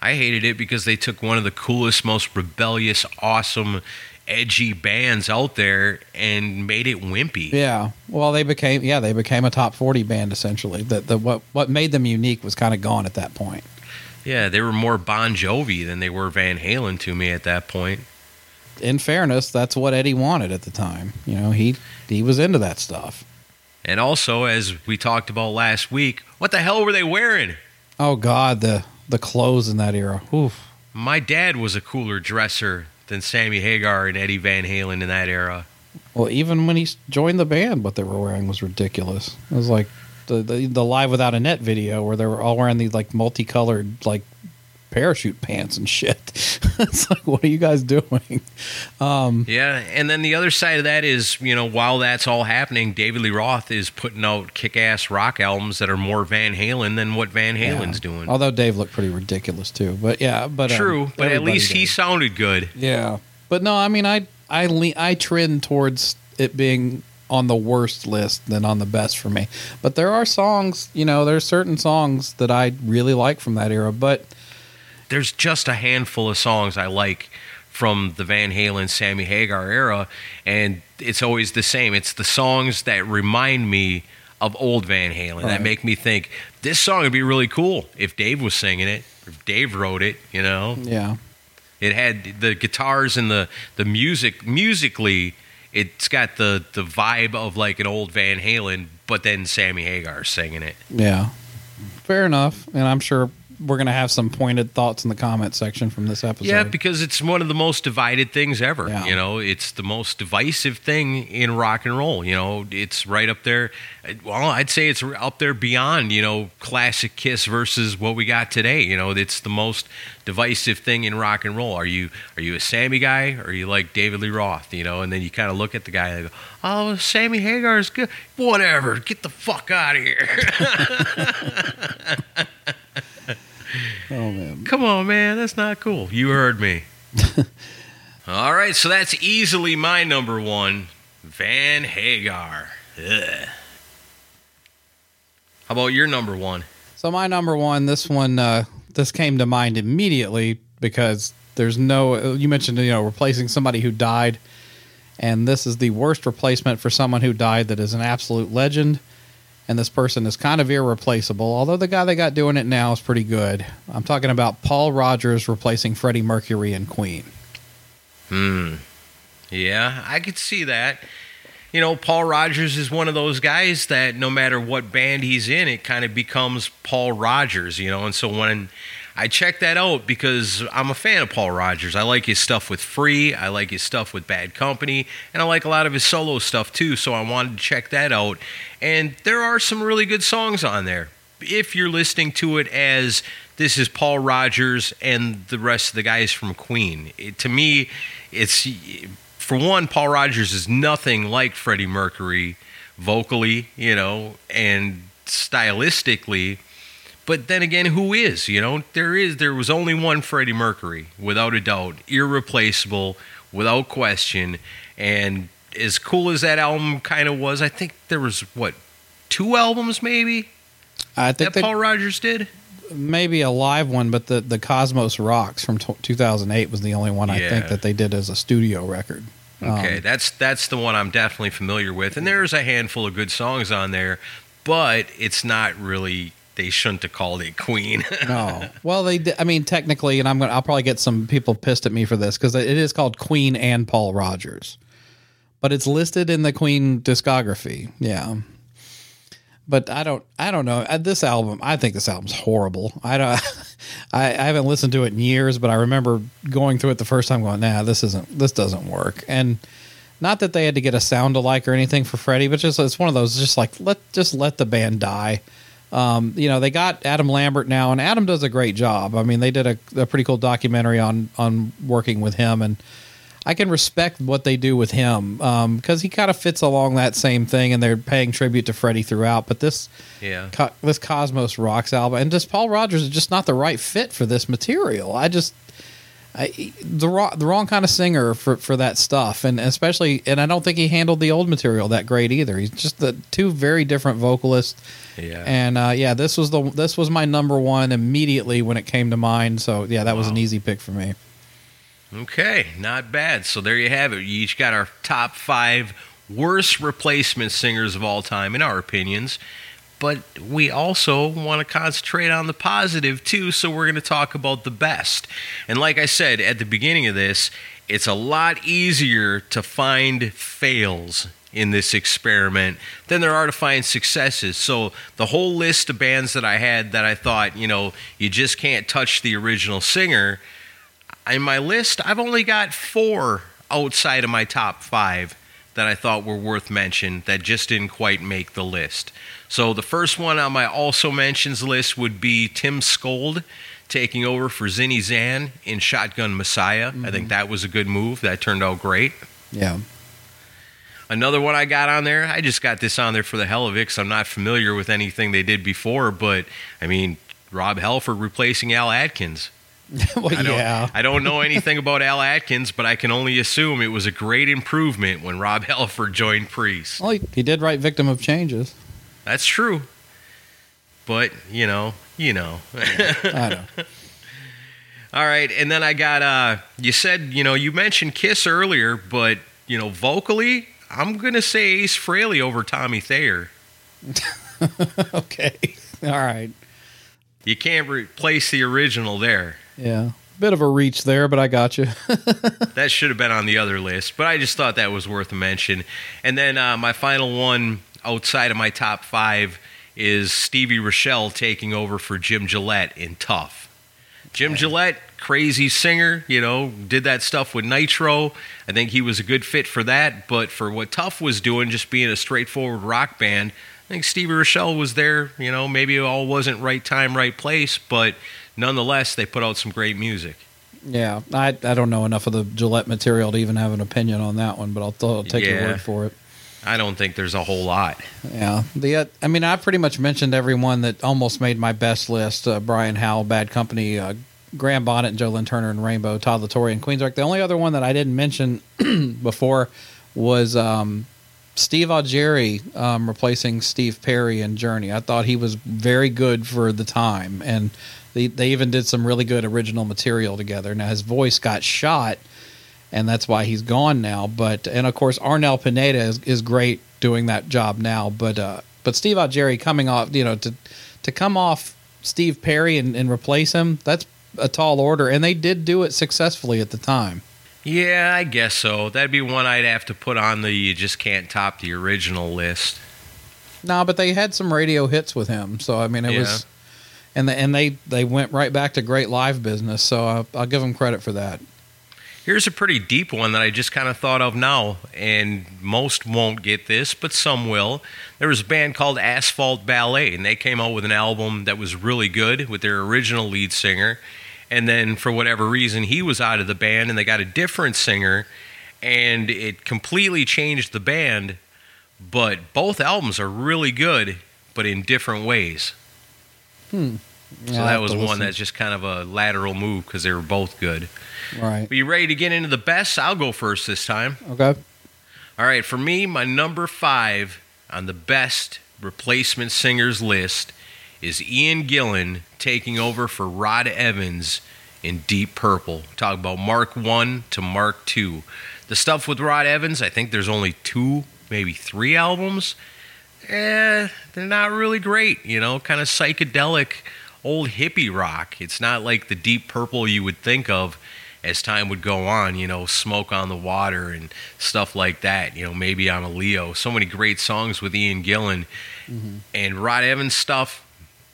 I hated it because they took one of the coolest, most rebellious, awesome, edgy bands out there and made it wimpy. Yeah. Well, they became yeah they became a top forty band essentially. That the what what made them unique was kind of gone at that point. Yeah, they were more Bon Jovi than they were Van Halen to me at that point. In fairness, that's what Eddie wanted at the time. You know, he he was into that stuff. And also, as we talked about last week, what the hell were they wearing? Oh God, the the clothes in that era. Oof. My dad was a cooler dresser than Sammy Hagar and Eddie Van Halen in that era. Well, even when he joined the band, what they were wearing was ridiculous. It was like the the, the live without a net video where they were all wearing these like multicolored like parachute pants and shit. it's like, what are you guys doing? Um, Yeah, and then the other side of that is, you know, while that's all happening, David Lee Roth is putting out kick-ass rock albums that are more Van Halen than what Van Halen's yeah. doing. Although Dave looked pretty ridiculous too, but yeah, but um, True, but at least he sounded good. Yeah, but no, I mean, I I le- I trend towards it being on the worst list than on the best for me. But there are songs, you know, there's certain songs that I really like from that era. But there's just a handful of songs I like from the Van Halen, Sammy Hagar era, and it's always the same. It's the songs that remind me of old Van Halen that make me think this song would be really cool if Dave was singing it, if Dave wrote it. You know, yeah, it had the guitars and the the music musically. It's got the the vibe of like an old Van Halen, but then Sammy Hagar singing it. yeah, fair enough. And I'm sure we're gonna have some pointed thoughts in the comment section from this episode. Yeah, because it's one of the most divided things ever. Yeah. You know, it's the most divisive thing in rock and roll. You know, it's right up there. Well, I'd say it's up there beyond, you know, classic Kiss versus what we got today. You know, it's the most divisive thing in rock and roll. Are you are you a Sammy guy or are you like David Lee Roth? You know, and then you kind of look at the guy and go, "Oh, Sammy Hagar is good. Whatever. Get the fuck out of here." oh man, Come on, man. That's not cool. You heard me. All right, so that's easily my number one, Van Hagar. Ugh. How about your number one? So my number one, this one, uh, this came to mind immediately because there's no. You mentioned you know replacing somebody who died, and this is the worst replacement for someone who died that is an absolute legend, and this person is kind of irreplaceable. Although the guy they got doing it now is pretty good. I'm talking about Paul Rodgers replacing Freddie Mercury and Queen. Hmm. Yeah, I could see that. You know, Paul Rodgers is one of those guys that no matter what band he's in, it kind of becomes Paul Rodgers, you know. And so when I checked that out because I'm a fan of Paul Rodgers. I like his stuff with Free, I like his stuff with Bad Company, and I like a lot of his solo stuff too. So I wanted to check that out. And there are some really good songs on there. If you're listening to it as this is Paul Rodgers and the rest of the guys from Queen, it, to me, it's for one, Paul Rodgers is nothing like Freddie Mercury vocally, you know, and stylistically. But then again, who is? You know, there is there was only one Freddie Mercury, without a doubt, irreplaceable, without question. And as cool as that album kind of was, I think there was what two albums maybe I think that Paul Rodgers did. maybe a live one, but the the Cosmos Rocks from t- 2008 was the only one I think that they did as a studio record. Okay, Um, that's that's the one I'm definitely familiar with, and there's a handful of good songs on there, but it's not really. They shouldn't have called it Queen. no. Well, they. I mean, technically, and I'm gonna. I'll probably get some people pissed at me for this because it is called Queen and Paul Rodgers, but it's listed in the Queen discography. Yeah. But I don't. I don't know. Uh, This album. I think this album's horrible. I don't. I, I haven't listened to it in years, but I remember going through it the first time, going, "Nah, this isn't. This doesn't work." And not that they had to get a sound alike or anything for Freddie, but just it's one of those. Just like let just let the band die. Um, you know, they got Adam Lambert now, and Adam does a great job. I mean, they did a, a pretty cool documentary on on working with him, and I can respect what they do with him because he kind of fits along that same thing, and they're paying tribute to Freddie throughout. But this yeah, Co- this Cosmos Rocks album, and just Paul Rodgers is just not the right fit for this material. I just I, the wrong the wrong kind of singer for for that stuff, and especially, and I don't think he handled the old material that great either. He's just the two very different vocalists. yeah. And uh, yeah, this was the this was my number one immediately when it came to mind. So yeah, that was an easy pick for me. Okay, not bad. So there you have it. You each got our top five worst replacement singers of all time, in our opinions. But we also want to concentrate on the positive too, so we're going to talk about the best. And like I said at the beginning of this, it's a lot easier to find fails in this experiment than there are to find successes. So the whole list of bands that I had that I thought, you know, you just can't touch the original singer in my list, I've only got four outside of my top five that I thought were worth mention that just didn't quite make the list. So the first one on my also mentions list would be Tim Skold taking over for Zinny Zan in Shotgun Messiah. I think mm-hmm. that was a good move. That turned out great. Yeah, Another one I got on there, I just got this on there for the hell of it 'cause I'm not familiar with anything they did before, but I mean, Rob Halford replacing Al Atkins. well, I don't, yeah. I don't know anything about Al Atkins, but I can only assume it was a great improvement when Rob Halford joined Priest. Well, he, he did write "Victim of Changes." That's true. But, you know, you know. I know. All right, and then I got uh you said, you know, you mentioned Kiss earlier, but, you know, vocally, I'm going to say Ace Frehley over Tommy Thayer. okay. All right. You can't replace the original there. Yeah. Bit of a reach there, but I got you. that should have been on the other list, but I just thought that was worth a mention. And then uh, my final one outside of my top five is Stevie Rochelle taking over for Jim Gillette in Tuff. Jim Gillette, crazy singer, you know, did that stuff with Nitro. I think he was a good fit for that, but for what Tuff was doing, just being a straightforward rock band, I think Stevie Rochelle was there. You know, maybe it all wasn't right time, right place, but nonetheless, they put out some great music. yeah, I I don't know enough of the Gillette material to even have an opinion on that one, but I'll, I'll take your word for it. I don't think there's a whole lot. Yeah, the uh, I mean, I pretty much mentioned everyone that almost made my best list: uh, Brian Howe, Bad Company, uh, Graham Bonnet, and Joe Lynn Turner, and Rainbow, Todd La Torre, and Queensryche. The only other one that I didn't mention before was um, Steve Augeri um, replacing Steve Perry in Journey. I thought he was very good for the time, and they they even did some really good original material together. Now his voice got shot and that's why he's gone now. But and of course Arnel Pineda is, is great doing that job now. But uh, but Steve Augeri coming off, you know, to to come off Steve Perry and, and replace him, that's a tall order, and they did do it successfully at the time. Yeah, I guess so. That'd be one I'd have to put on the you just can't top the original list. No, but they had some radio hits with him, so I mean it Yeah. was, and the, and they they went right back to great live business. So I'll, I'll give them credit for that. Here's a pretty deep one that I just kind of thought of now, and most won't get this, but some will. There was a band called Asphalt Ballet, and they came out with an album that was really good with their original lead singer. And then, for whatever reason, he was out of the band, and they got a different singer, and it completely changed the band. But both albums are really good, but in different ways. Hmm. So I'll that was one listen. that's just kind of a lateral move because they were both good. right. Are you ready to get into the best? I'll go first this time. Okay. All right, for me, my number five on the best replacement singers list is Ian Gillan taking over for Rod Evans in Deep Purple. Talk about Mark 1 to Mark 2. The stuff with Rod Evans, I think there's only two, maybe three albums. Eh, they're not really great, you know, kind of psychedelic old hippie rock. It's not like the Deep Purple you would think of as time would go on, you know, Smoke on the Water and stuff like that. You know, maybe I'm a Leo. So many great songs with Ian Gillan. Mm-hmm. And Rod Evans stuff,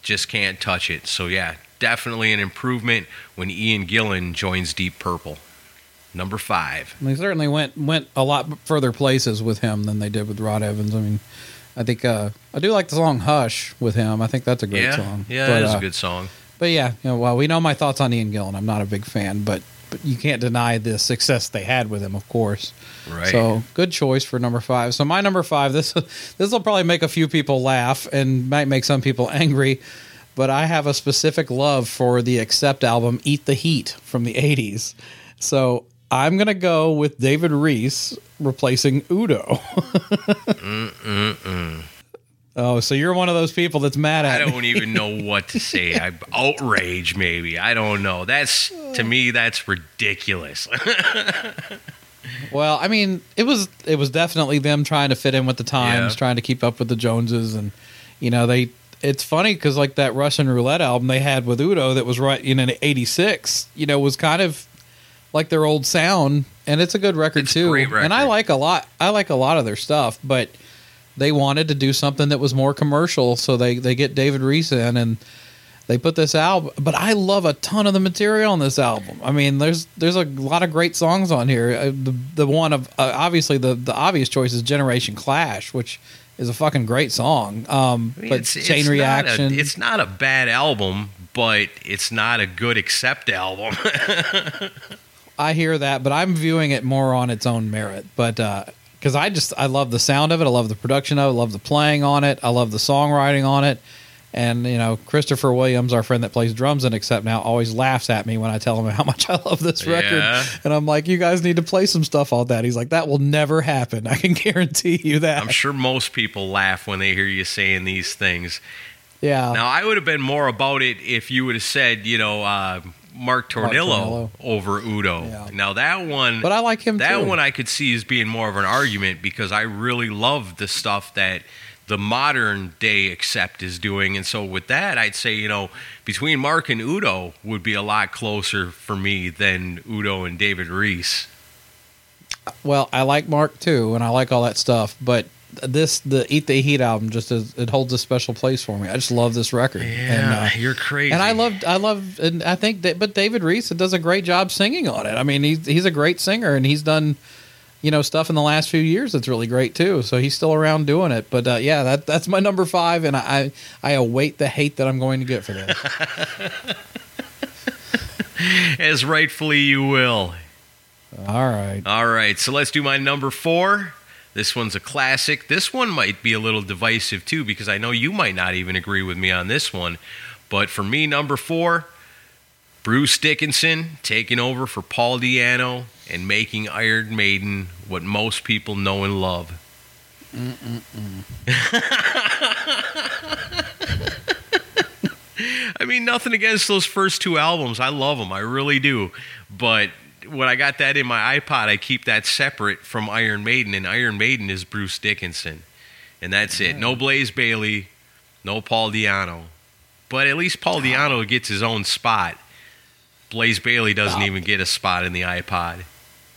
just can't touch it. So, yeah, definitely an improvement when Ian Gillan joins Deep Purple. Number five. They certainly went went a lot further places with him than they did with Rod Evans. I mean, I think uh, I do like the song "Hush" with him. I think that's a great yeah, song. yeah, but, that is uh, a good song. But yeah, you know, well, we know my thoughts on Ian Gillan. I'm not a big fan, but but you can't deny the success they had with him, of course. Right. So good choice for number five. So my number five. This this will probably make a few people laugh and might make some people angry, but I have a specific love for the Accept album "Eat the Heat" from the '80s. So I'm gonna go with David Reece replacing Udo. Oh, so you're one of those people that's mad I at me. don't even know what to say. I outrage maybe. I don't know. That's to me that's ridiculous. Well, I mean, it was it was definitely them trying to fit in with the times, Yeah. trying to keep up with the Joneses, and you know they. It's funny because like that Russian roulette album they had with Udo that was right in '86, you know, was kind of like their old sound, and it's a good record It's a too. great And I like a lot. I like a lot of their stuff, but they wanted to do something that was more commercial, so they they get David Reece in and they put this album but i love a ton of the material on this album i mean there's there's a lot of great songs on here uh, the, the one of uh, obviously the the obvious choice is generation clash which is a fucking great song um I mean, but it's- chain it's reaction Not a, it's not a bad album, but it's not a good accept album. i hear that but i'm viewing it more on its own merit but uh because i just i love the sound of it i love the production of it i love the playing on it i love the songwriting on it And you know, Christopher Williams, our friend that plays drums in Accept Now, always laughs at me when I tell him how much I love this record. Yeah. And I'm like, "You guys need to play some stuff on that." He's like, "That will never happen. I can guarantee you that." I'm sure most people laugh when they hear you saying these things. yeah. Now, I would have been more about it if you would have said, you know, uh, Mark Tornillo, Tornillo. over Udo. Yeah. Now, that one. But I like him That too. one I could see as being more of an argument because I really love the stuff that the modern day accept is doing. And so, with that, I'd say, you know, between Mark and Udo would be a lot closer for me than Udo and David Reece. Well, I like Mark too, and I like all that stuff, but this the Eat the Heat album just is, it holds a special place for me. I just love this record. and, uh, you're crazy. and I loved, I love, and I think that, but David Reece does a great job singing on it. I mean, he's he's a great singer, and he's done, you know, stuff in the last few years that's really great too. So he's still around doing it. But uh, yeah, that that's my number five, and I I await the hate that I'm going to get for this. As rightfully you will. all right, All right, so let's do my number four. This one's a classic. This one might be a little divisive too, because I know you might not even agree with me on this one. But for me, number four, Bruce Dickinson taking over for Paul Di'Anno and making Iron Maiden what most people know and love. I mean, nothing against those first two albums. I love them. I really do. But when I got that in my iPod, I keep that separate from Iron Maiden, and Iron Maiden is Bruce Dickinson. And that's it. No Blaze Bayley, no Paul Di'Anno. But at least Paul Di'Anno gets his own spot. Blaze Bayley doesn't even get a spot in the iPod.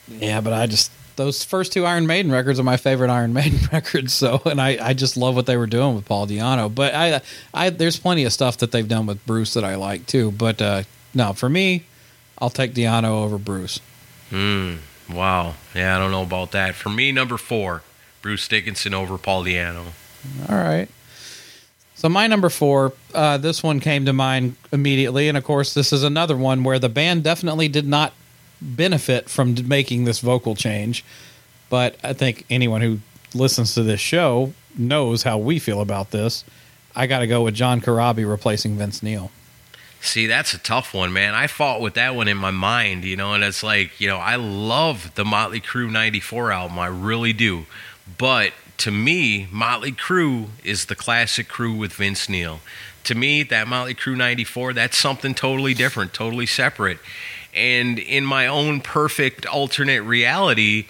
Yeah, but I just those first two Iron Maiden records are my favorite Iron Maiden records. So, and I, I just love what they were doing with Paul Di'Anno. But I, I there's plenty of stuff that they've done with Bruce that I like too. But uh, no, for me, I'll take Di'Anno over Bruce. Hmm. Wow. Yeah, I don't know about that. For me, number four, Bruce Dickinson over Paul Di'Anno. All right. So my number four, uh, this one came to mind immediately, and of course, this is another one where the band definitely did not benefit from making this vocal change. But I think anyone who listens to this show knows how we feel about this. I got to go with John Corabi replacing Vince Neil. See, that's a tough one, man. I fought with that one in my mind, you know, and it's like, you know, I love the Motley Crue 94 album. I really do. But to me, Motley Crue is the classic crew with Vince Neil. To me, that Motley Crue 94, that's something totally different, totally separate. And in my own perfect alternate reality,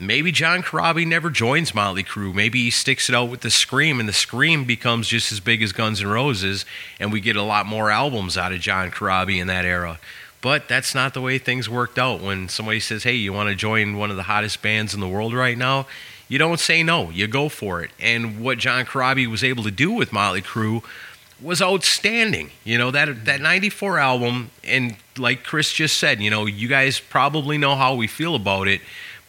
maybe John Corabi never joins Motley Crue. Maybe he sticks it out with the Scream, and the Scream becomes just as big as Guns N' Roses, and we get a lot more albums out of John Corabi in that era. But that's not the way things worked out. When somebody says, "Hey, you want to join one of the hottest bands in the world right now?" You don't say no. You go for it. And what John Corabi was able to do with Motley Crue was outstanding. You know that that '94 album, and like Chris just said, you know, you guys probably know how we feel about it,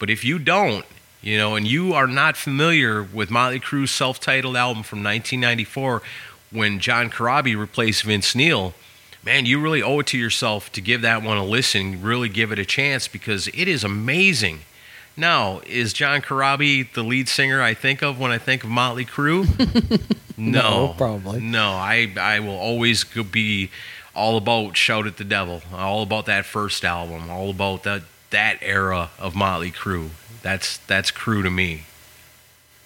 but if you don't, you know, and you are not familiar with Motley Crue's self-titled album from 1994, when John Corabi replaced Vince Neil, man, you really owe it to yourself to give that one a listen, really give it a chance because it is amazing. Now, is John Corabi the lead singer I think of when I think of Motley Crue? no, No, probably. No, I I will always be all about Shout at the Devil, all about that first album, all about that that era of Motley Crue. That's that's Crue to me.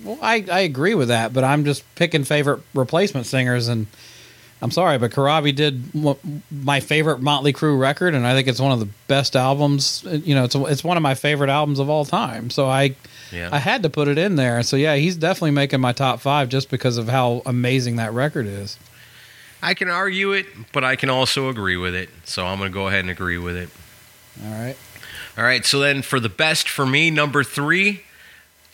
Well, I, I agree with that, but I'm just picking favorite replacement singers, and I'm sorry, but Corabi did my favorite Motley Crue record, and I think it's one of the best albums. You know, it's it's one of my favorite albums of all time. So I Yeah. I had to put it in there. So yeah, he's definitely making my top five just because of how amazing that record is. I can argue it, but I can also agree with it. So I'm going to go ahead and agree with it. All right. All right, so then for the best for me, number three,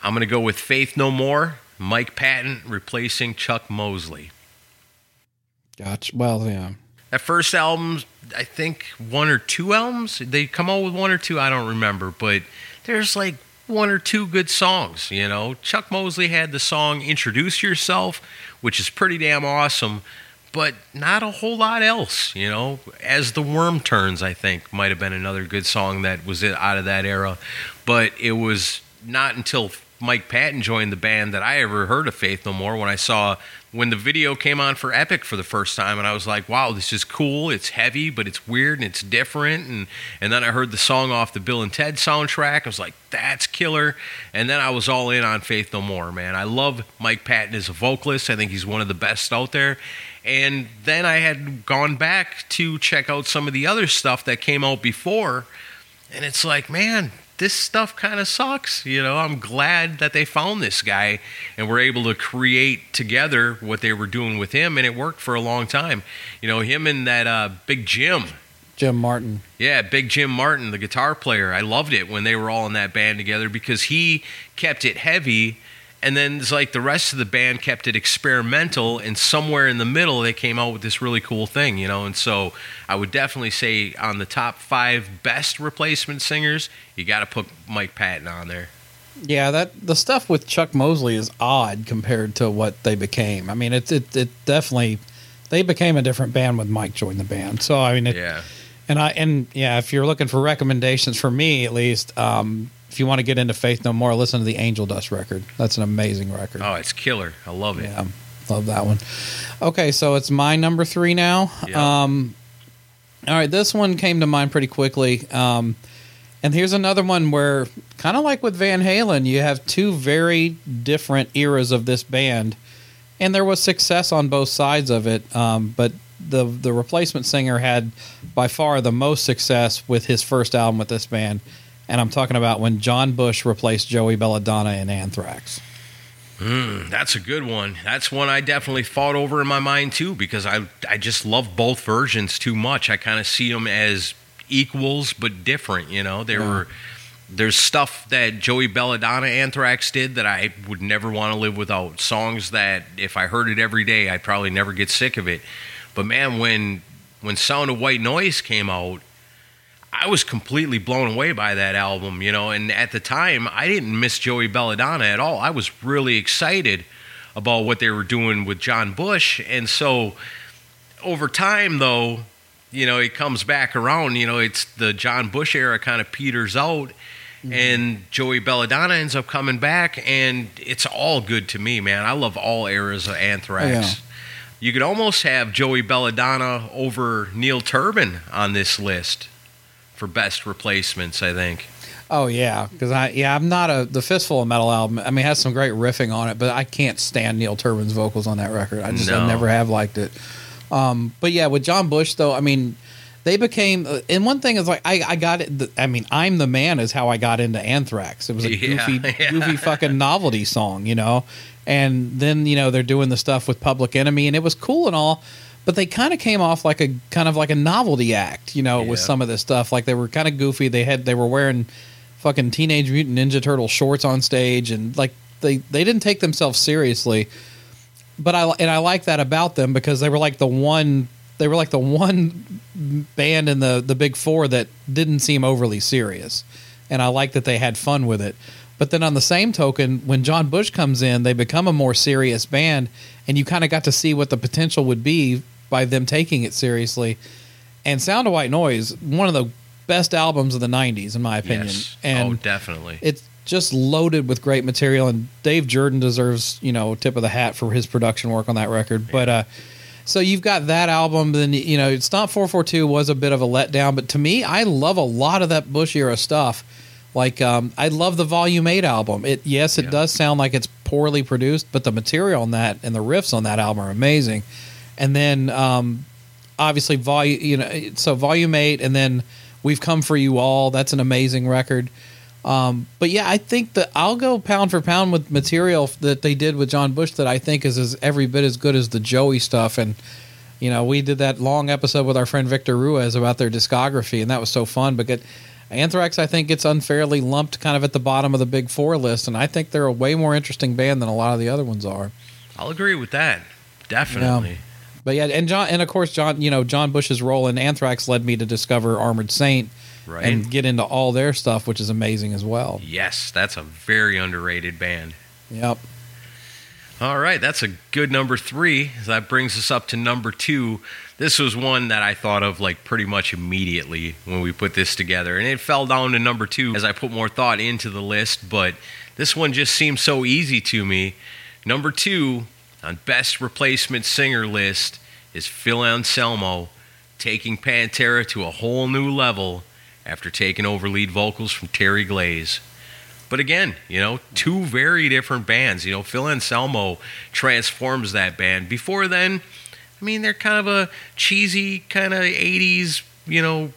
I'm going to go with Faith No More, Mike Patton replacing Chuck Mosley. Gotcha. Well, yeah. That first album, I think one or two albums. They come out with one or two, I don't remember, but there's like one or two good songs, you know. Chuck Mosley had the song Introduce Yourself, which is pretty damn awesome, but not a whole lot else, you know. As the Worm Turns, I think, might have been another good song that was out of that era, but it was not until Mike Patton joined the band that I ever heard of Faith No More when I saw when the video came on for Epic for the first time, and I was like, "Wow, this is cool. It's heavy, but it's weird and it's different." And and then I heard the song off the Bill and Ted soundtrack. I was like, "That's killer!" And then I was all in on Faith No More. Man, I love Mike Patton as a vocalist. I think he's one of the best out there. And then I had gone back to check out some of the other stuff that came out before, and it's like, man, this stuff kind of sucks. You know, I'm glad that they found this guy and were able to create together what they were doing with him, and it worked for a long time. You know, him and that uh, Big Jim. Jim Martin. Yeah, Big Jim Martin, the guitar player. I loved it when they were all in that band together because he kept it heavy and then it's like the rest of the band kept it experimental and somewhere in the middle they came out with this really cool thing you know? And so i would definitely say on the top five best replacement singers you got to put mike patton on there. Yeah that the stuff with chuck mosley is odd compared to what they became. I mean it, it, it definitely they became a different band with mike joined the band. So i mean it, yeah. and i and yeah if you're looking for recommendations for me at least um if you want to get into Faith No More, listen to the Angel Dust record. That's an amazing record. Oh, it's killer. I love it. Yeah, love that one. Okay, so it's my number three now. Um, all right, this one came to mind pretty quickly. Um, and here's another one where, kind of like with Van Halen, you have two very different eras of this band, and there was success on both sides of it. Um, but the the replacement singer had by far the most success with his first album with this band and I'm talking about when John Bush replaced Joey Belladonna in Anthrax. Mm, that's a good one. That's one I definitely fought over in my mind too because I I just love both versions too much. I kind of see them as equals but different. You know, they yeah. were there's stuff that Joey Belladonna Anthrax did that I would never want to live without. Songs that if I heard it every day, I'd probably never get sick of it. But man, when when Sound of White Noise came out, I was completely blown away by that album, you know. And at the time, I didn't miss Joey Belladonna at all. I was really excited about what they were doing with John Bush. And so over time, though, you know, it comes back around. You know, it's the John Bush era kind of peters out. Mm-hmm. And Joey Belladonna ends up coming back, and it's all good to me, man. I love all eras of Anthrax. Yeah. You could almost have Joey Belladonna over Neil Turbin on this list for best replacements. I think. Oh yeah, because I yeah I'm not a the fistful of metal album. I mean, it has some great riffing on it, but I can't stand Neil Turbin's vocals on that record. I just no. I never have liked it. Um, but yeah, with John Bush though, I mean, they became uh, and one thing is like I, I got it. I mean, I'm the man is how I got into Anthrax. It was a yeah, goofy yeah. goofy fucking novelty song, you know. And then you know they're doing the stuff with Public Enemy, and it was cool and all but they kind of came off like a kind of like a novelty act, you know, yeah. with some of this stuff. Like they were kind of goofy. They had they were wearing fucking Teenage Mutant Ninja Turtle shorts on stage, and like they they didn't take themselves seriously. But I and I like that about them because they were like the one they were like the one band in the the big four that didn't seem overly serious, and I like that they had fun with it. But then on the same token, when John Bush comes in, they become a more serious band, and you kind of got to see what the potential would be by them taking it seriously. And Sound of White Noise, one of the best albums of the '90s, in my opinion. Yes. And oh, definitely. It's just loaded with great material, and Dave Jerden deserves, you know, tip of the hat for his production work on that record. Yeah. But uh, so you've got that album. Then you know, Stomp 442 was a bit of a letdown, but to me, I love a lot of that Bush era stuff. Like um, I love the Volume Eight album. It yes, it yeah. does sound like it's poorly produced, but the material on that and the riffs on that album are amazing and then um, obviously volume you know so volume eight, and then we've come for you all. That's an amazing record. Um, but yeah, I think that I'll go pound for pound with material that they did with John Bush that I think is as every bit as good as the Joey stuff. And you know, we did that long episode with our friend Victor Ruiz about their discography, and that was so fun. But get, Anthrax, I think, gets unfairly lumped kind of at the bottom of the big four list, and I think they're a way more interesting band than a lot of the other ones are. I'll agree with that. Definitely. But yeah, and John, and of course, John, you know, John Bush's role in Anthrax led me to discover Armored Saint right. and get into all their stuff, which is amazing as well. Yes, that's a very underrated band. Yep. All right, that's a good number three. That brings us up to number two. This was one that I thought of like pretty much immediately when we put this together, and it fell down to number two as I put more thought into the list. But this one just seemed so easy to me. Number two on best replacement singer list is Phil Anselmo taking Pantera to a whole new level after taking over lead vocals from Terry Glaze. But again, you know, two very different bands. You know, Phil Anselmo transforms that band. Before then, I mean, they're kind of a cheesy kind of 80s, you know,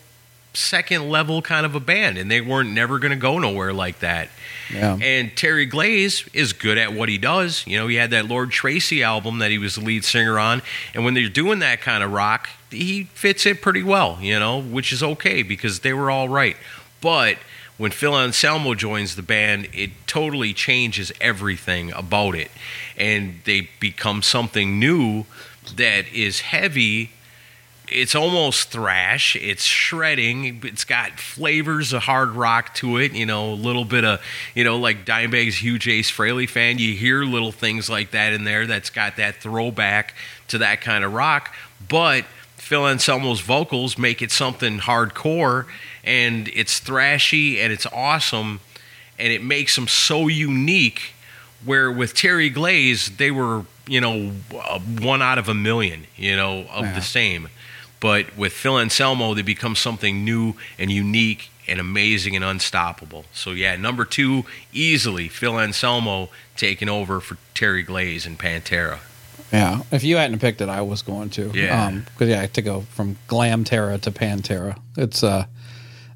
second level kind of a band, and they weren't never going to go nowhere like that. Yeah. And Terry Glaze is good at what he does. You know, he had that Lord Tracy album that he was the lead singer on, and when they're doing that kind of rock, he fits it pretty well, you know, which is okay because they were all right. But when Phil Anselmo joins the band, it totally changes everything about it. And they become something new that is heavy. It's almost thrash. It's shredding. It's got flavors of hard rock to it. You know, a little bit of, you know, like Dimebag's huge Ace Frehley fan. You hear little things like that in there that's got that throwback to that kind of rock. But Phil Anselmo's vocals make it something hardcore and it's thrashy and it's awesome and it makes them so unique where with Terry Glaze they were you know uh, one out of a million you know of Yeah. the same but with Phil Anselmo they become something new and unique and amazing and unstoppable so yeah number 2 easily Phil Anselmo taking over for Terry Glaze and Pantera Yeah, if you hadn't picked it, I was going to. Yeah. because yeah, to go from Glam Terra to Pantera, it's uh,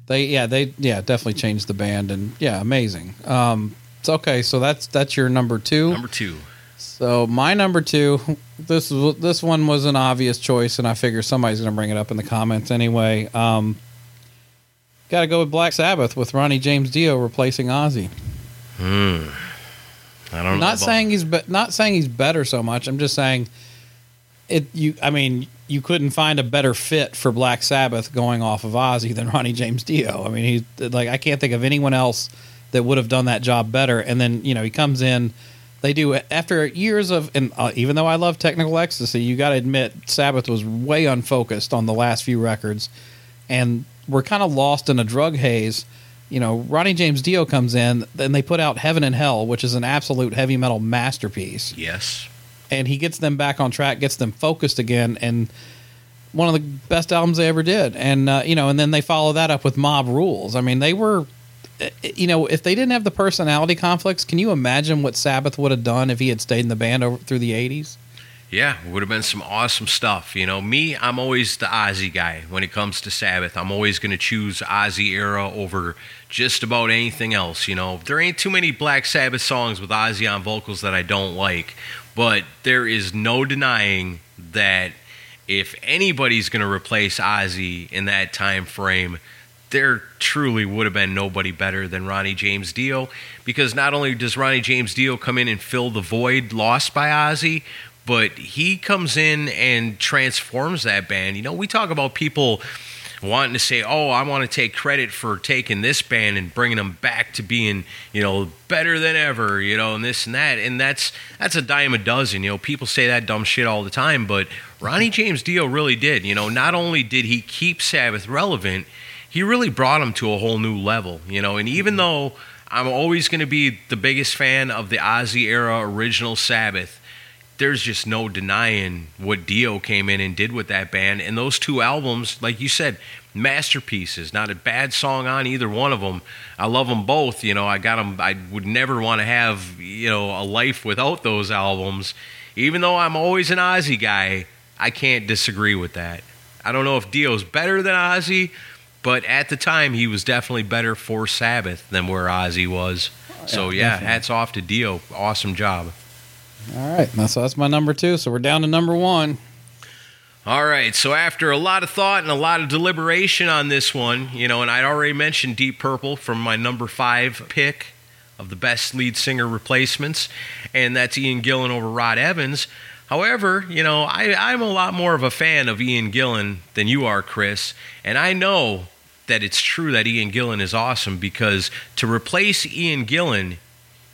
they yeah they yeah definitely changed the band and yeah amazing. Um, it's okay. So that's that's your number two. number 2 So my number two, this this one was an obvious choice, and I figure somebody's going to bring it up in the comments anyway. Um, Got to go with Black Sabbath with Ronnie James Dio replacing Ozzy. I don't Not saying he's be- not saying he's better so much. I'm just saying it. You, I mean, you couldn't find a better fit for Black Sabbath going off of Ozzy than Ronnie James Dio. I mean, he's like I can't think of anyone else that would have done that job better. And then you know he comes in. They do after years of, and uh, even though I love technical ecstasy, you got to admit Sabbath was way unfocused on the last few records, and we're kind of lost in a drug haze. You know, Ronnie James Dio comes in, and they put out Heaven and Hell, which is an absolute heavy metal masterpiece, yes and he gets them back on track, gets them focused again, and one of the best albums they ever did. And uh, you know, and then they follow that up with Mob Rules. I mean, they were, you know, if they didn't have the personality conflicts, can you imagine what Sabbath would have done if he had stayed in the band over through the '80s? Yeah, it would have been some awesome stuff. You know, me, I'm always the Ozzy guy when it comes to Sabbath. I'm always going to choose Ozzy era over just about anything else. You know, there ain't too many Black Sabbath songs with Ozzy on vocals that I don't like, but there is no denying that if anybody's going to replace Ozzy in that time frame, there truly would have been nobody better than Ronnie James Dio because not only does Ronnie James Dio come in and fill the void lost by Ozzy, but he comes in and transforms that band. You know, we talk about people wanting to say, "Oh, I want to take credit for taking this band and bringing them back to being, you know, better than ever," you know, and this and that. And that's that's a dime a dozen. You know, people say that dumb shit all the time, but Ronnie James Dio really did. You know, not only did he keep Sabbath relevant, he really brought him to a whole new level. You know, and even mm-hmm. though I'm always going to be the biggest fan of the Ozzy era original Sabbath there's just no denying what Dio came in and did with that band. And those two albums, like you said, masterpieces. Not a bad song on either one of them. I love them both. You know, I got them. I would never want to have you know a life without those albums. Even though I'm always an Ozzy guy, I can't disagree with that. I don't know if Dio's better than Ozzy, but at the time he was definitely better for Sabbath than where Ozzy was. So yeah, definitely. hats off to Dio. Awesome job. All right, so that's my number two. So we're down to number one. All right, so after a lot of thought and a lot of deliberation on this one, you know, and I'd already mentioned Deep Purple from my number five pick of the best lead singer replacements, and that's Ian Gillan over Rod Evans. However, you know, I, I'm a lot more of a fan of Ian Gillan than you are, Chris, and I know that it's true that Ian Gillan is awesome because to replace Ian Gillan,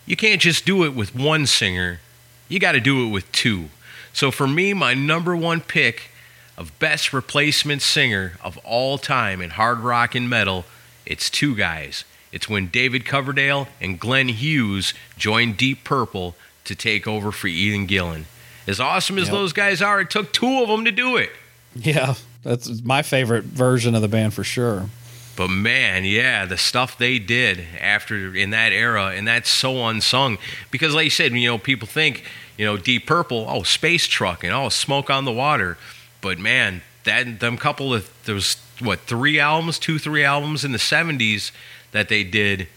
you can't just do it with one singer, you got to do it with two. So for me, my number one pick of best replacement singer of all time in hard rock and metal, it's two guys. It's when David Coverdale and Glenn Hughes joined Deep Purple to take over for Ian Gillan. As awesome as Yep. those guys are, it took two of them to do it. Yeah, that's my favorite version of the band for sure. But man, yeah, the stuff they did after in that era, and that's so unsung because, like you said, you know, people think, you know, Deep Purple, oh, space truck, and oh, smoke on the water. But man, that them couple of those what three albums, two, three albums in the '70s that they did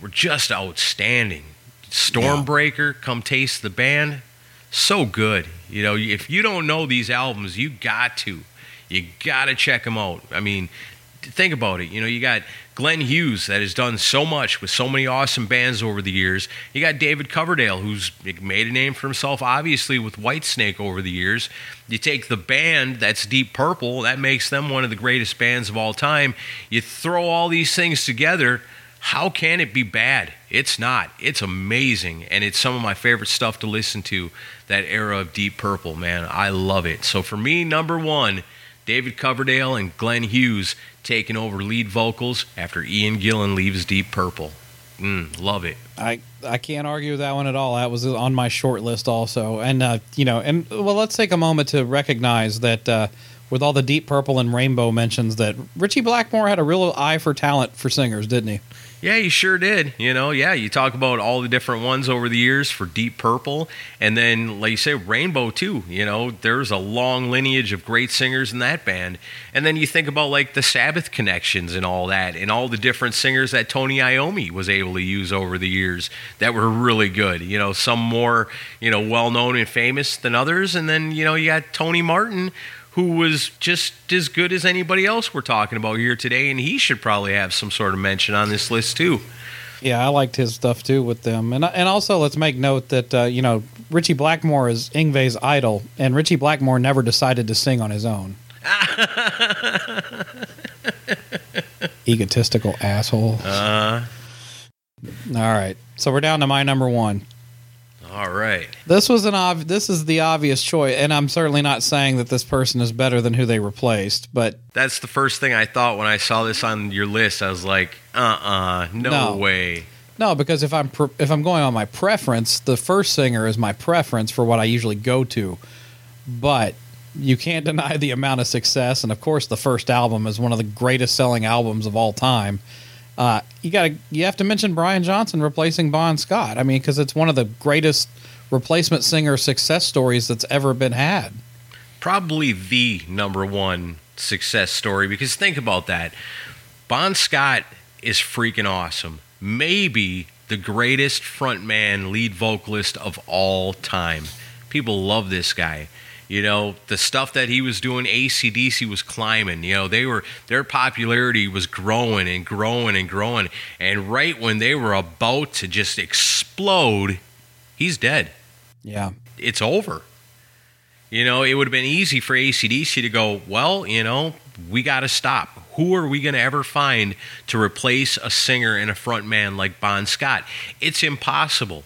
were just outstanding. Stormbringer, Come Taste the Band, so good. You know, if you don't know these albums, you got to. You got to check them out. I mean, think about it. You know, you got Glenn Hughes that has done so much with so many awesome bands over the years. You got David Coverdale who's made a name for himself, obviously with Whitesnake over the years. You take the band that's Deep Purple, that makes them one of the greatest bands of all time. You throw all these things together. How can it be bad? It's not. It's amazing, and it's some of my favorite stuff to listen to. That era of Deep Purple, man, I love it. So for me, number one, David Coverdale and Glenn Hughes taking over lead vocals after Ian Gillan leaves Deep Purple. Mm, love it. I I can't argue with that one at all. That was on my short list also, and uh, you know, and well, let's take a moment to recognize that uh, with all the Deep Purple and Rainbow mentions, that Ritchie Blackmore had a real eye for talent for singers, didn't he? Yeah, you sure did. You know, yeah, you talk about all the different ones over the years for Deep Purple, and then, like you say, Rainbow, too. You know, there's a long lineage of great singers in that band. And then you think about, like, the Sabbath connections and all that, and all the different singers that Tony Iommi was able to use over the years that were really good. You know, some more, you know, well known and famous than others. And then, you know, you got Tony Martin who was just as good as anybody else we're talking about here today, and he should probably have some sort of mention on this list too. Yeah, I liked his stuff too with them, and and also let's make note that uh, you know Ritchie Blackmore is Yngwie's idol, and Ritchie Blackmore never decided to sing on his own. Egotistical asshole. Uh, All right, so we're down to my number one. All right. This was an ob- This is the obvious choice, and I'm certainly not saying that this person is better than who they replaced. But That's the first thing I thought when I saw this on your list. I was like, uh-uh, no, No. way. no, because if I'm pre- if I'm going on my preference, the first singer is my preference for what I usually go to. But you can't deny the amount of success, and of course, the first album is one of the greatest selling albums of all time. Uh, you got to you have to mention Brian Johnson replacing Bon Scott. I mean, because it's one of the greatest replacement singer success stories that's ever been had. Probably the number one success story because think about that. Bon Scott is freaking awesome. Maybe the greatest frontman, lead vocalist of all time. People love this guy. You know, the stuff that he was doing, ACDC was climbing. You know, they were their popularity was growing and growing and growing. And right when they were about to just explode, he's dead. Yeah. It's over. You know, it would have been easy for ACDC to go, well, you know, we got to stop. Who are we going to ever find to replace a singer and a front man like Bon Scott? It's impossible.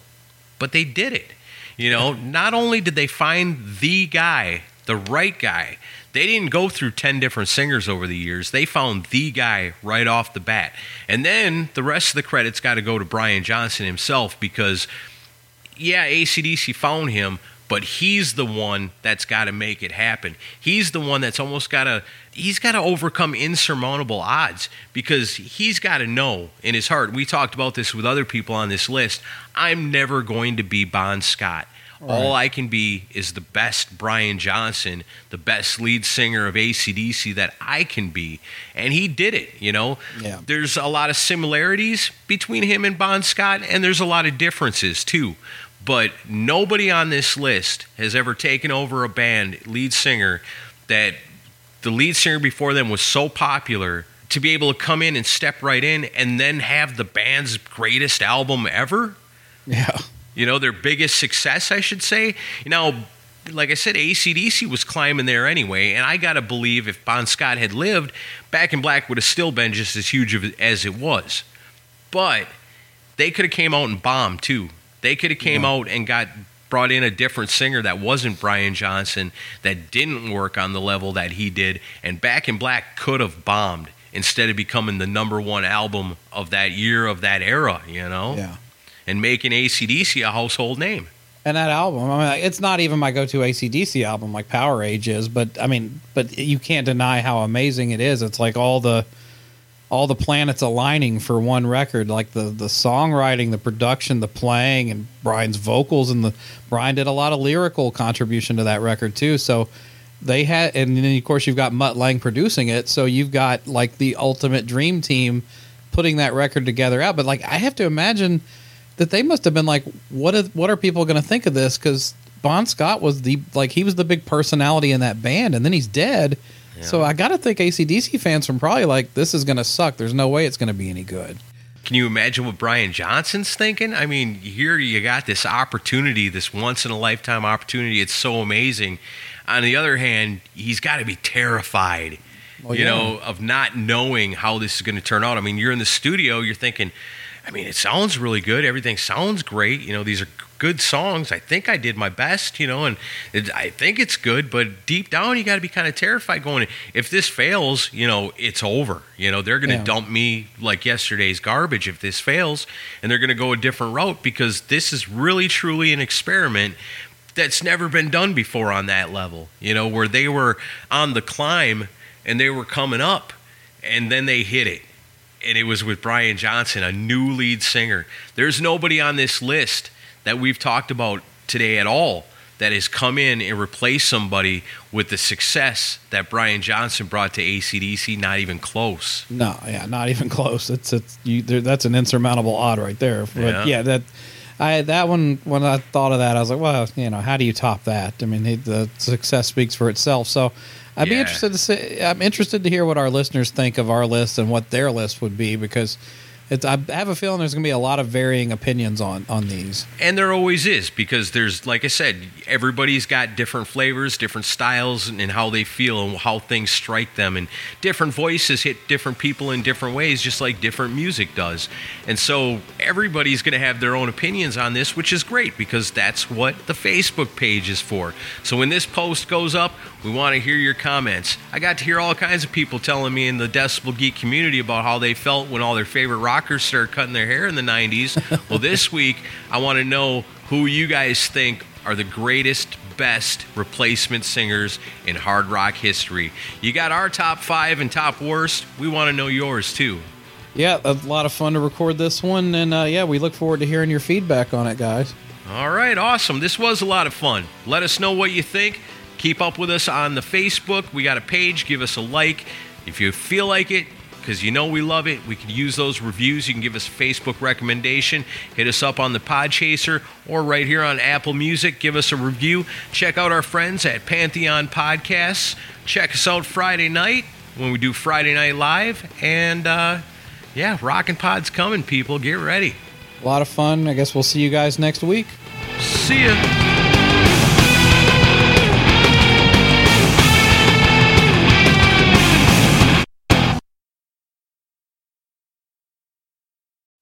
But they did it. You know, not only did they find the guy, the right guy, they didn't go through 10 different singers over the years. They found the guy right off the bat. And then the rest of the credits got to go to Brian Johnson himself because yeah, ACDC found him, but he's the one that's got to make it happen. He's the one that's almost got to he's got to overcome insurmountable odds because he's got to know in his heart. We talked about this with other people on this list. I'm never going to be Bon Scott. All I can be is the best Brian Johnson, the best lead singer of ACDC that I can be. And he did it, you know? Yeah. There's a lot of similarities between him and Bon Scott, and there's a lot of differences too. But nobody on this list has ever taken over a band lead singer that the lead singer before them was so popular to be able to come in and step right in and then have the band's greatest album ever Yeah. you know, their biggest success, I should say. You know, like I said, ACDC was climbing there anyway, and I got to believe if Bon Scott had lived, Back in Black would have still been just as huge as it was. But they could have came out and bombed too. They could have came out and got brought in a different singer that wasn't Brian Johnson that didn't work on the level that he did, and Back in Black could have bombed. instead of becoming the number one album of that year of that era, you know? Yeah. And making ACDC a household name. And that album, I mean, it's not even my go-to ACDC album like Powerage is, but I mean, but you can't deny how amazing it is. It's like all the all the planets aligning for one record, like the the songwriting, the production, the playing, and Brian's vocals, and the Brian did a lot of lyrical contribution to that record too. So they had, and then of course you've got Mutt Lange producing it, so you've got like the ultimate dream team putting that record together out. But like I have to imagine that they must have been like, what are, what are people going to think of this? Because Bon Scott was the like he was the big personality in that band, and then he's dead. So I got to think ACDC fans from probably like this is going to suck. There's no way it's going to be any good. Can you imagine what Brian Johnson's thinking? I mean, here you got this opportunity, this once in a lifetime opportunity. It's so amazing. On the other hand, he's got to be terrified, Well, you yeah. know, of not knowing how this is going to turn out. I mean, you're in the studio, you're thinking, I mean, it sounds really good. Everything sounds great. You know, these are good songs. I think I did my best, you know, and it, I think it's good. But deep down, you got to be kind of terrified going, if this fails, you know, it's over. You know, they're going to Yeah. dump me like yesterday's garbage if this fails, and they're going to go a different route because this is really, truly an experiment that's never been done before on that level, you know, where they were on the climb and they were coming up and then they hit it. And it was with Brian Johnson, a new lead singer. There's nobody on this list that we've talked about today at all that has come in and replaced somebody with the success that Brian Johnson brought to ACDC, not even close. No, yeah, not even close. It's it's you, there, that's an insurmountable odd right there. But Yeah. yeah. that I that one when I thought of that, I was like, well, you know, how do you top that? I mean, the success speaks for itself. So I'd be Yeah. interested to say, I'm interested to hear what our listeners think of our list and what their list would be because it's I have a feeling there's going to be a lot of varying opinions on on these. And there always is because there's, like I said, everybody's got different flavors, different styles, and, and how they feel and how things strike them. And different voices hit different people in different ways, just like different music does. And so everybody's going to have their own opinions on this, which is great because that's what the Facebook page is for. So when this post goes up, we want to hear your comments. I got to hear all kinds of people telling me in the Decibel Geek community about how they felt when all their favorite rockers started cutting their hair in the 90s. well, this week, I want to know who you guys think are the greatest, best replacement singers in hard rock history. You got our top five and top worst. We want to know yours too. Yeah, a lot of fun to record this one, and uh, yeah, we look forward to hearing your feedback on it, guys. All right, awesome. This was a lot of fun. Let us know what you think. Keep up with us on the Facebook. We got a page. Give us a like. If you feel like it, because you know we love it, we could use those reviews. You can give us a Facebook recommendation. Hit us up on the Podchaser or right here on Apple Music. Give us a review. Check out our friends at Pantheon Podcasts. Check us out Friday night when we do Friday Night Live. And uh, yeah, Rockin' Pod's coming, people. Get ready. A lot of fun. I guess we'll see you guys next week. See ya.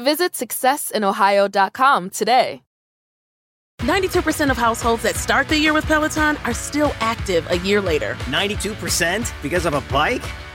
Visit successinohio.com today. 92% of households that start the year with Peloton are still active a year later. 92% because of a bike?